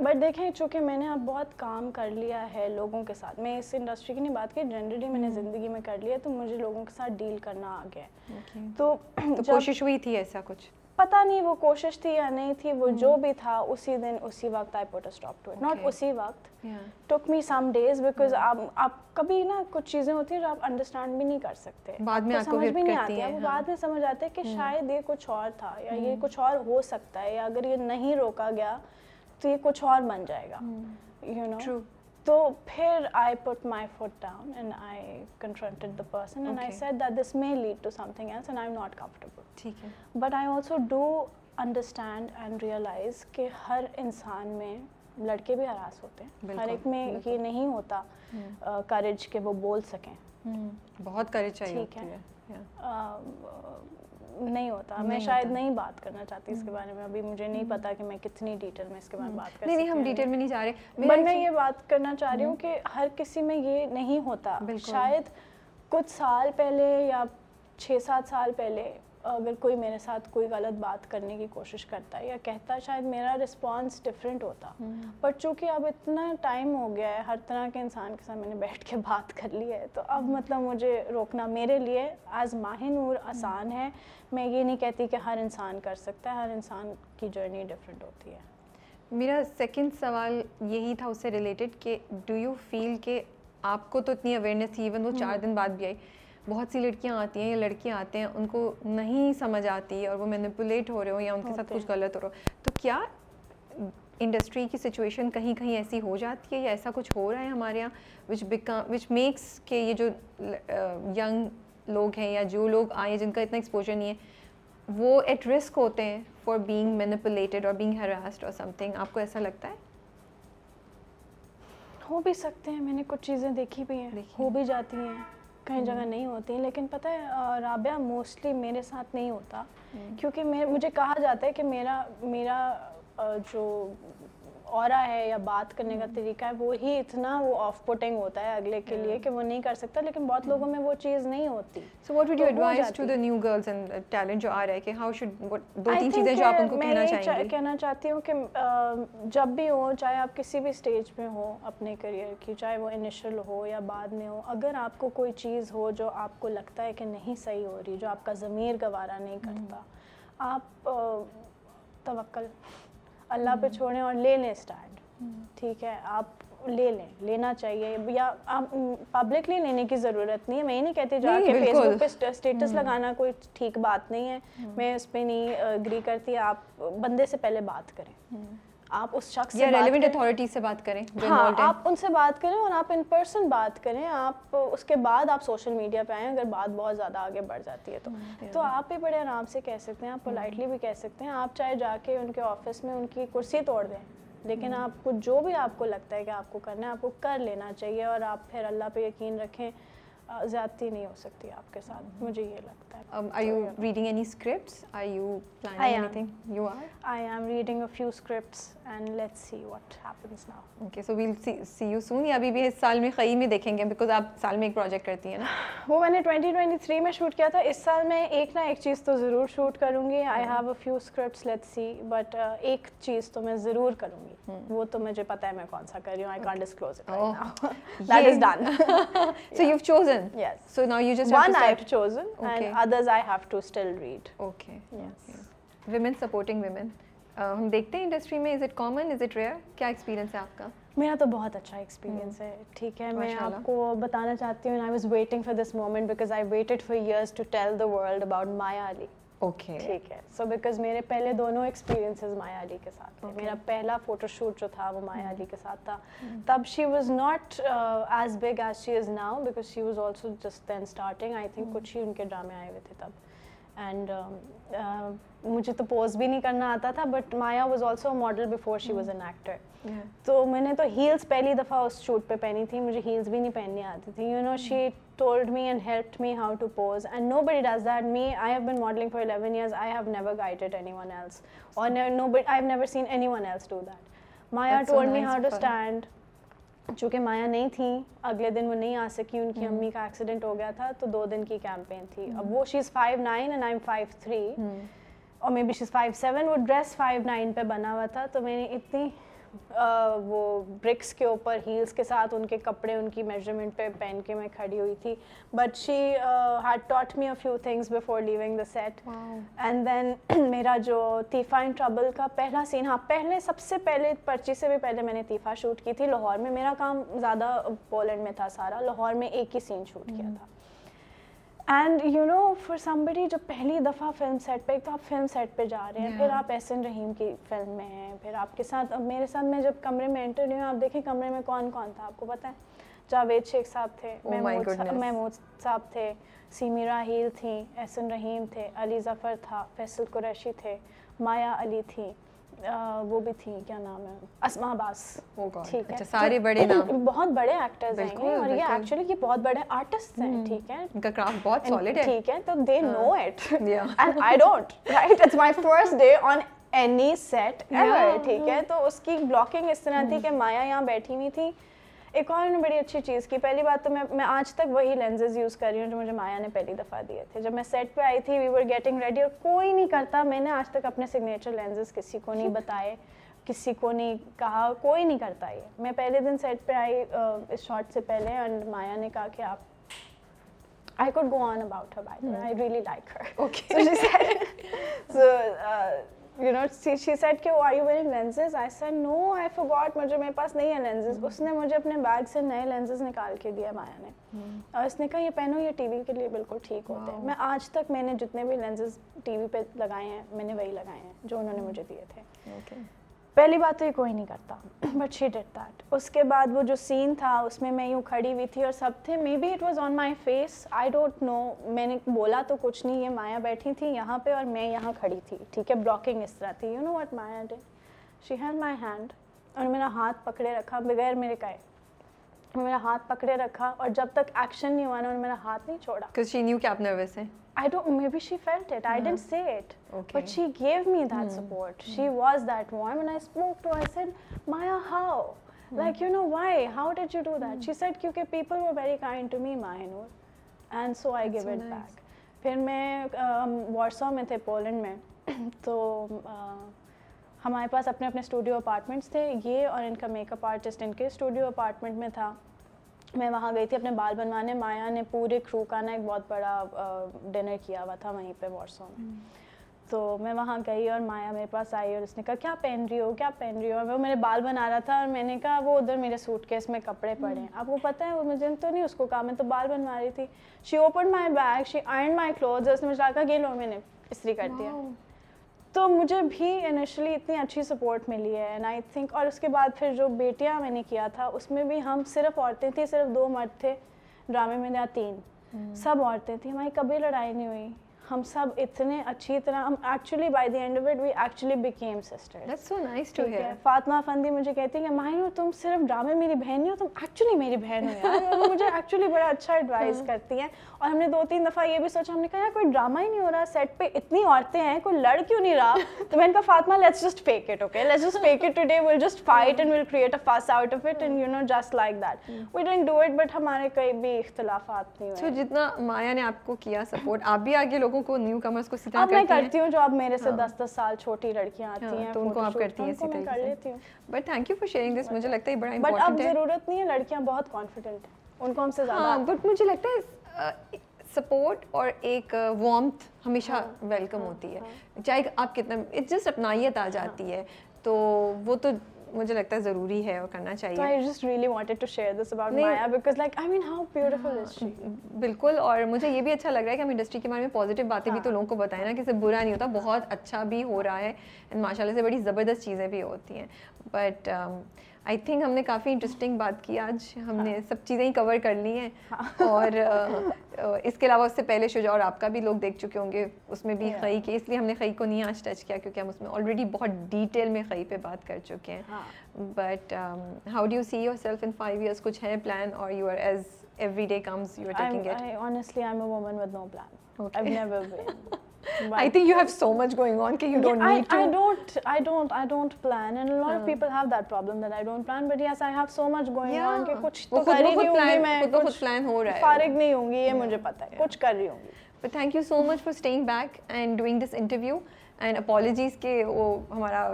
Speaker 5: but دیکھیں چونکہ میں نے اب بہت کام کر لیا ہے لوگوں کے ساتھ میں اس انڈسٹری کی نہیں بات کی جنرلی میں نے زندگی میں کر لیا تو مجھے لوگوں کے ساتھ ڈیل کرنا آ گیا
Speaker 6: تو کوشش کوشش
Speaker 5: ہوئی تھی تھی ایسا کچھ نہیں وہ یا نہیں تھی وہ جو بھی تھا اسی اسی اسی دن وقت وقت I put stop to not tick me some days because آپ کبھی نا کچھ چیزیں ہوتی ہیں جو آپ انڈرسٹینڈ بھی نہیں کر سکتے سمجھ بھی نہیں آتی ہاں۔ بعد میں سمجھ آتے کہ شاید یہ کچھ اور تھا یا یہ کچھ اور ہو سکتا ہے یا اگر یہ نہیں روکا گیا تو یہ کچھ اور بن جائے گا یو نو ٹرو تو پھر I put my foot down and I confronted the person and I said that this may lead to something else and I am not comfortable ٹھیک ہے but I also do understand and realize کہ ہر انسان میں لڑکے بھی ہراس ہوتے ہیں ہر ایک میں یہ نہیں ہوتا کریج hmm. کہ وہ بول سکیں hmm.
Speaker 6: بہت کریج چاہیے ٹھیک ہے
Speaker 5: نہیں ہوتا میں شاید نہیں بات کرنا چاہتی اس کے بارے میں ابھی مجھے نہیں پتا کہ میں کتنی ڈیٹیل میں اس کے بارے میں بات کر
Speaker 6: رہی ہم ڈیٹیل میں نہیں جا رہے
Speaker 5: بٹ میں یہ بات کرنا چاہ رہی ہوں کہ ہر کسی میں یہ نہیں ہوتا شاید کچھ سال پہلے یا چھ سات سال پہلے اگر کوئی میرے ساتھ کوئی غلط بات کرنے کی کوشش کرتا ہے یا کہتا ہے شاید میرا رسپانس ڈفرینٹ ہوتا پر چونکہ اب اتنا ٹائم ہو گیا ہے ہر طرح کے انسان کے ساتھ میں نے بیٹھ کے بات کر لی ہے تو اب مطلب مجھے روکنا میرے لیے آز نور آسان ہے میں یہ نہیں کہتی کہ ہر انسان کر سکتا ہے ہر انسان کی جرنی ڈفرینٹ ہوتی ہے
Speaker 6: میرا سیکنڈ سوال یہی تھا اس سے ریلیٹڈ کہ ڈو یو فیل کہ آپ کو تو اتنی اویئرنیس تھی ایون وہ چار دن بعد بھی آئی بہت سی لڑکیاں آتی ہیں یا لڑکیاں آتے ہیں ان کو نہیں سمجھ آتی اور وہ مینیپولیٹ ہو رہے ہو یا ان کے ساتھ کچھ غلط ہو رہا ہو تو کیا انڈسٹری کی سچویشن کہیں کہیں ایسی ہو جاتی ہے یا ایسا کچھ ہو رہا ہے ہمارے یہاں وچ بیکم وچ میکس کہ یہ جو ینگ لوگ ہیں یا جو لوگ آئے ہیں جن کا اتنا ایکسپوجر نہیں ہے وہ ایٹ رسک ہوتے ہیں فار بینگ مینیپولیٹیڈ اور بینگ ہراسڈ اور سم تھنگ آپ کو ایسا لگتا ہے
Speaker 5: ہو بھی سکتے ہیں میں نے کچھ چیزیں دیکھی بھی ہیں ہو بھی جاتی ہیں کہیں جگہ نہیں ہوتی ہیں لیکن پتہ ہے رابعہ موسٹلی میرے ساتھ نہیں ہوتا کیونکہ مجھے کہا جاتا ہے کہ میرا میرا جو اورا ہے یا بات کرنے کا طریقہ ہے وہی اتنا وہ آف پوٹنگ ہوتا ہے اگلے کے لیے ہاں۔ کہ وہ نہیں کر سکتا لیکن بہت ہاں۔ لوگوں میں وہ چیز نہیں ہوتی so you to the new girls in talent جو جو آ کہ ہاؤ شڈ دو تین چیزیں آپ کو کہنا کہنا چاہیں گے چاہتی ہوں کہ جب بھی ہو چاہے آپ کسی بھی سٹیج میں ہو اپنے کیریئر کی چاہے وہ انیشل ہو یا بعد میں ہو اگر آپ کو کوئی چیز ہو جو آپ کو لگتا ہے کہ نہیں صحیح ہو رہی جو آپ کا ضمیر گوارا نہیں ہاں۔ کرتا آپ توکل اللہ پہ چھوڑیں اور لے لیں اسٹارٹ ٹھیک ہے آپ لے لیں لینا چاہیے یا آپ پبلکلی لینے کی ضرورت نہیں ہے میں یہ نہیں کہتی جو آپ کے فیس بک پہ اسٹیٹس لگانا کوئی ٹھیک بات نہیں ہے میں اس پہ نہیں اگری کرتی آپ بندے سے پہلے بات کریں آپ اس شخص سے ریلیونٹ اتھارٹی سے بات کریں ہاں، آپ ان سے بات کریں اور آپ ان پرسن بات کریں آپ اس کے بعد آپ سوشل میڈیا پہ آئیں اگر بات بہت زیادہ آگے بڑھ جاتی ہے تو ہاں، آپ بھی بڑے آرام سے کہہ سکتے ہیں آپ پولائٹلی بھی کہہ سکتے ہیں آپ چاہے جا کے ان کے آفس میں ان کی کرسی توڑ دیں لیکن ہاں۔ آپ کو جو بھی آپ کو لگتا ہے کہ آپ کو کرنا ہے آپ کو کر لینا چاہیے اور آپ پھر اللہ پہ یقین رکھیں زیادتی نہیں ہو سکتی آپ کے ساتھ مجھے یہ لگتا ہے ایک نہ ایک چیز تو ضرور شوٹ کروں گی آئی ہیوٹ سی بٹ ایک چیز تو ضرور کروں گی وہ تو مجھے پتا ہے میں کون سا کری ہوں others I have to still read okay women supporting women ہم دیکھتے ہیں انڈسٹری میں is it common is it rare کیا ایکسپیرینس ہے آپ کا میرا تو بہت اچھا ایکسپیرینس ہے ٹھیک ہے میں آپ کو بتانا چاہتی ہوں I was waiting for this moment because I waited for years to tell the world about Maya Ali okay ٹھیک ہے سو بیکاز میرے پہلے دونوں ایکسپیرینسز مایا علی کے ساتھ تھے میرا پہلا فوٹو شوٹ جو تھا وہ مایا علی کے ساتھ تھا mm-hmm. تب she was not as big as she is now because she was also just then starting I think کچھ ہی ان کے ڈرامے آئے ہوئے تھے تب اینڈ مجھے تو پوز بھی نہیں کرنا آتا تھا but Maya was also model before she was an actor تو میں نے تو ہیلس پہلی دفعہ اس شوٹ پہ پہنی تھی مجھے ہیلس بھی نہیں پہننی آتی تھی you know she and help me how to stand چونکہ مایا نہیں تھیں اگلے دن وہ نہیں آ سکی ان کی امی کا ایکسیڈنٹ ہو گیا تھا تو دو دن کی کیمپین تھی اب وہ she's five nine and I am five three اور maybe she's five seven وہ ڈریس فائیو نائن پہ بنا ہوا تھا تو میں نے اتنی وہ برکس کے اوپر ہیلس کے ساتھ ان کے کپڑے ان کی میجرمنٹ پہ پہن کے میں کھڑی ہوئی تھی but she had taught me a few things before leaving the set and then میرا جو تیفا ان ٹربل کا پہلا سین ہاں پہلے سب سے پہلے پرچی سے بھی پہلے میں نے تیفا شوٹ کی تھی لاہور میں میرا کام زیادہ پولینڈ میں تھا سارا لاہور میں ایک ہی سین شوٹ کیا hmm. تھا and you know for somebody جو پہلی دفعہ فلم سیٹ پہ ایک تو آپ فلم سیٹ پہ جا رہے ہیں پھر آپ احسن رحیم کی فلم میں ہیں پھر آپ کے ساتھ میرے ساتھ میں جب کمرے میں انٹر ہوئی ہوں آپ دیکھیں کمرے میں کون کون تھا آپ کو پتہ ہے جاوید شیخ صاحب تھے oh محمود صاحب تھے سیمی راہیل تھیں احسن رحیم تھے علی ظفر تھا فیصل قریشی تھے مایا علی تھیں وہ بھی تھی کیا نام ہے اسما باس ٹھیک ہے اچھا، بہت بڑے ایکٹر یہ بہت بڑے آرٹسٹ ہیں تو اس کی بلاکنگ اس طرح تھی کہ مایا یہاں بیٹھی ہوئی تھی ایک اور نے بڑی اچھی چیز کی پہلی بات تو میں آج تک وہی لینزز یوز کر رہی ہوں جو مجھے مایا نے پہلی دفعہ دیے تھے جب میں سیٹ پہ آئی تھی وی ور گیٹنگ ریڈی اور کوئی نہیں کرتا میں نے آج تک اپنے سگنیچر لینزز کسی کو نہیں بتائے کسی کو نہیں کہا کوئی نہیں کرتا یہ میں پہلے دن سیٹ پہ آئی اس شارٹ سے پہلے اینڈ مایا نے کہا کہ آپ I could go on about her by I really like her okay you know C set lenses I said no I got مجھے میرے پاس نہیں ہے لینزز اس نے مجھے اپنے بیگ سے نئے لینزز نکال کے دیا مایا نے اور اس نے کہا یہ پہنو یہ ٹی وی کے لیے بالکل ٹھیک ہوتے ہیں میں آج تک میں نے جتنے بھی لینزز ٹی وی پہ لگائے ہیں میں نے وہی لگائے ہیں جو انہوں نے مجھے دیے تھے پہلی بات تو یہ کوئی نہیں کرتا بٹ شی ڈیٹ دیٹ اس کے بعد وہ جو سین تھا اس میں میں یوں کھڑی ہوئی تھی اور سب تھے maybe it was on my face I don't know میں نے بولا تو کچھ نہیں یہ مایا بیٹھی تھی یہاں پہ اور میں یہاں کھڑی تھی ٹھیک ہے بلاکنگ اس طرح تھی you know what Maya did she had my hand اور میرا ہاتھ پکڑے رکھا بغیر میرے کہے میرا ہاتھ پکڑے رکھا اور جب تک ایکشن نہیں ہوا نا میرا ہاتھ نہیں چھوڑا چینی کیا آپ نروس ہیں پھر میں وارسو میں تھے پولینڈ میں تو ہمارے پاس اپنے اپنے اسٹوڈیو اپارٹمنٹس تھے یہ اور ان کا میک اپ آرٹسٹ ان کے اسٹوڈیو اپارٹمنٹ میں تھا میں وہاں گئی تھی اپنے بال بنوانے مایا نے پورے کرو کا نا ایک بہت بڑا ڈنر کیا ہوا تھا وہیں پہ وارسو میں تو میں وہاں گئی اور مایا میرے پاس آئی اور اس نے کہا کیا پہن رہی ہو کیا پہن رہی ہو وہ میرے بال بنا رہا تھا اور میں نے کہا وہ ادھر میرے سوٹ کیس میں کپڑے پڑے ہیں آپ کو پتہ ہے وہ مجھے تو نہیں اس کو کہا میں تو بال بنوا رہی تھی she open my bag she and my clothes نے مجھے کہا کہ لو میں نے اس کر دیا تو مجھے بھی انیشلی اتنی اچھی سپورٹ ملی ہے اینڈ آئی تھنک اور اس کے بعد پھر جو بیٹیاں میں نے کیا تھا اس میں بھی ہم صرف عورتیں تھیں صرف دو مرد تھے ڈرامے میں یا تین سب عورتیں تھیں ہماری کبھی لڑائی نہیں ہوئی ہم سب اتنے اچھی طرح ہم actually by the end of it we actually sister Fatima فندی مجھے کہتی ہیں کہ تم صرف ڈرامے میری بہن نہیں ہو تم ایکچولی میری بہن ہو مجھے ایکچولی بڑا اچھا ایڈوائز ہاں۔ کرتی ہیں اور ہم نے دو تین دفعہ یہ بھی سوچا ہم نے کہا یار کوئی ڈرامہ ہی نہیں ہو رہا سیٹ پہ اتنی عورتیں ہیں کوئی لڑ کیوں نہیں رہا تو میں نے کہا Fatima let's just fake it okay let's just fake it today we'll just fight and we'll create a fuss out of it and you know just like that we don't do it but ہمارے کئی بھی اختلافات نہیں ہوئے تو جتنا مایا نے آپ کو کیا سپورٹ آپ بھی آگے لوگوں کو نیو کمرز کو سکھا ہیں اب میں کرتی ہوں جو اب میرے سے 10 ہاں۔ 10 سال چھوٹی لڑکیاں آتی ہاں، ہیں تو ان کو آپ کرتی ہیں اسی طرح but thank you for sharing this مجھے لگتا ہے بڑا امپورٹنٹ ہے بٹ اب ضرورت نہیں ہے لڑکیاں بہت کانفیڈنٹ ہیں ان کو ہم سے ہاں، زیادہ بٹ مجھے لگتا ہے سپورٹ اور ایک وامتھ ہمیشہ ویلکم ہاں، ہوتی ہاں، ہے ہاں۔ چاہے آپ کتنا جسٹ اپنائیت آ جاتی ہے تو وہ تو مجھے لگتا ہے ضروری ہے اور کرنا چاہیے بالکل اور مجھے یہ بھی اچھا لگ رہا ہے کہ ہم انڈسٹری کے بارے میں پازیٹیو باتیں بھی تو لوگوں کو بتائیں نا اسے برا نہیں ہوتا بہت اچھا بھی ہو رہا ہے ماشاء اللہ سے بڑی زبردست چیزیں بھی ہوتی ہیں بٹ آئی تھنک ہم نے کافی انٹرسٹنگ بات کی آج ہم نے ہاں۔ سب چیزیں ہی کور کر لی ہیں ہاں۔ اور اس کے علاوہ اس سے پہلے شجاع اور آپ کا بھی لوگ دیکھ چکے ہوں گے اس میں بھی خی کے اس لیے ہم نے خی کو نہیں آج ٹچ کیا کیونکہ ہم اس میں آلریڈی بہت ڈیٹیل میں خی پہ بات کر چکے ہیں but how you see yourself in five years کچھ ہے پلان اور you are as every day comes you are taking I a woman with no plan بین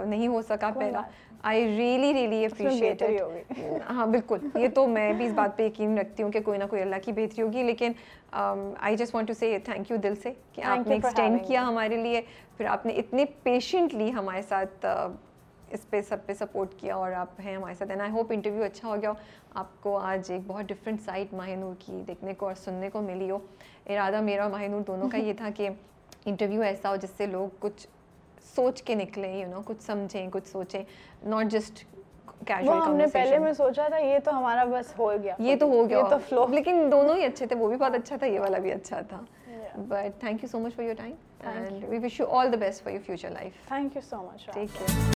Speaker 5: نہیں ہو سکا پائے گا آئی ریلی ریئلی اپریشیٹ ہاں بالکل یہ تو میں بھی اس بات پہ یقین رکھتی ہوں کہ کوئی نہ کوئی اللہ کی بہتری ہوگی لیکن I just want to say thank you دل سے کہ آپ نے ایکسٹینڈ کیا ہمارے لیے پھر آپ نے اتنے پیشنٹلی ہمارے ساتھ اس پہ سب پہ سپورٹ کیا اور آپ ہیں ہمارے ساتھ اینڈ آئی ہوپ انٹرویو اچھا ہو گیا ہو آپ کو آج ایک بہت ڈفرینٹ سائڈ ماہ نور کی دیکھنے کو اور سننے کو ملی ہو ارادہ میرا اور ماہ نور دونوں کا یہ تھا کہ انٹرویو ایسا ہو جس سے لوگ کچھ سوچ کے نکلیں یو نو کچھ سمجھیں کچھ سوچیں ناٹ جسٹ ہم نے پہلے میں سوچا تھا یہ تو ہمارا بس ہو گیا یہ تو ہو گیا تو فلو لیکن دونوں ہی اچھے تھے وہ بھی بہت اچھا تھا یہ والا بھی اچھا تھا but thank you so much for your time and we wish you all the best for your future life thank you so much take care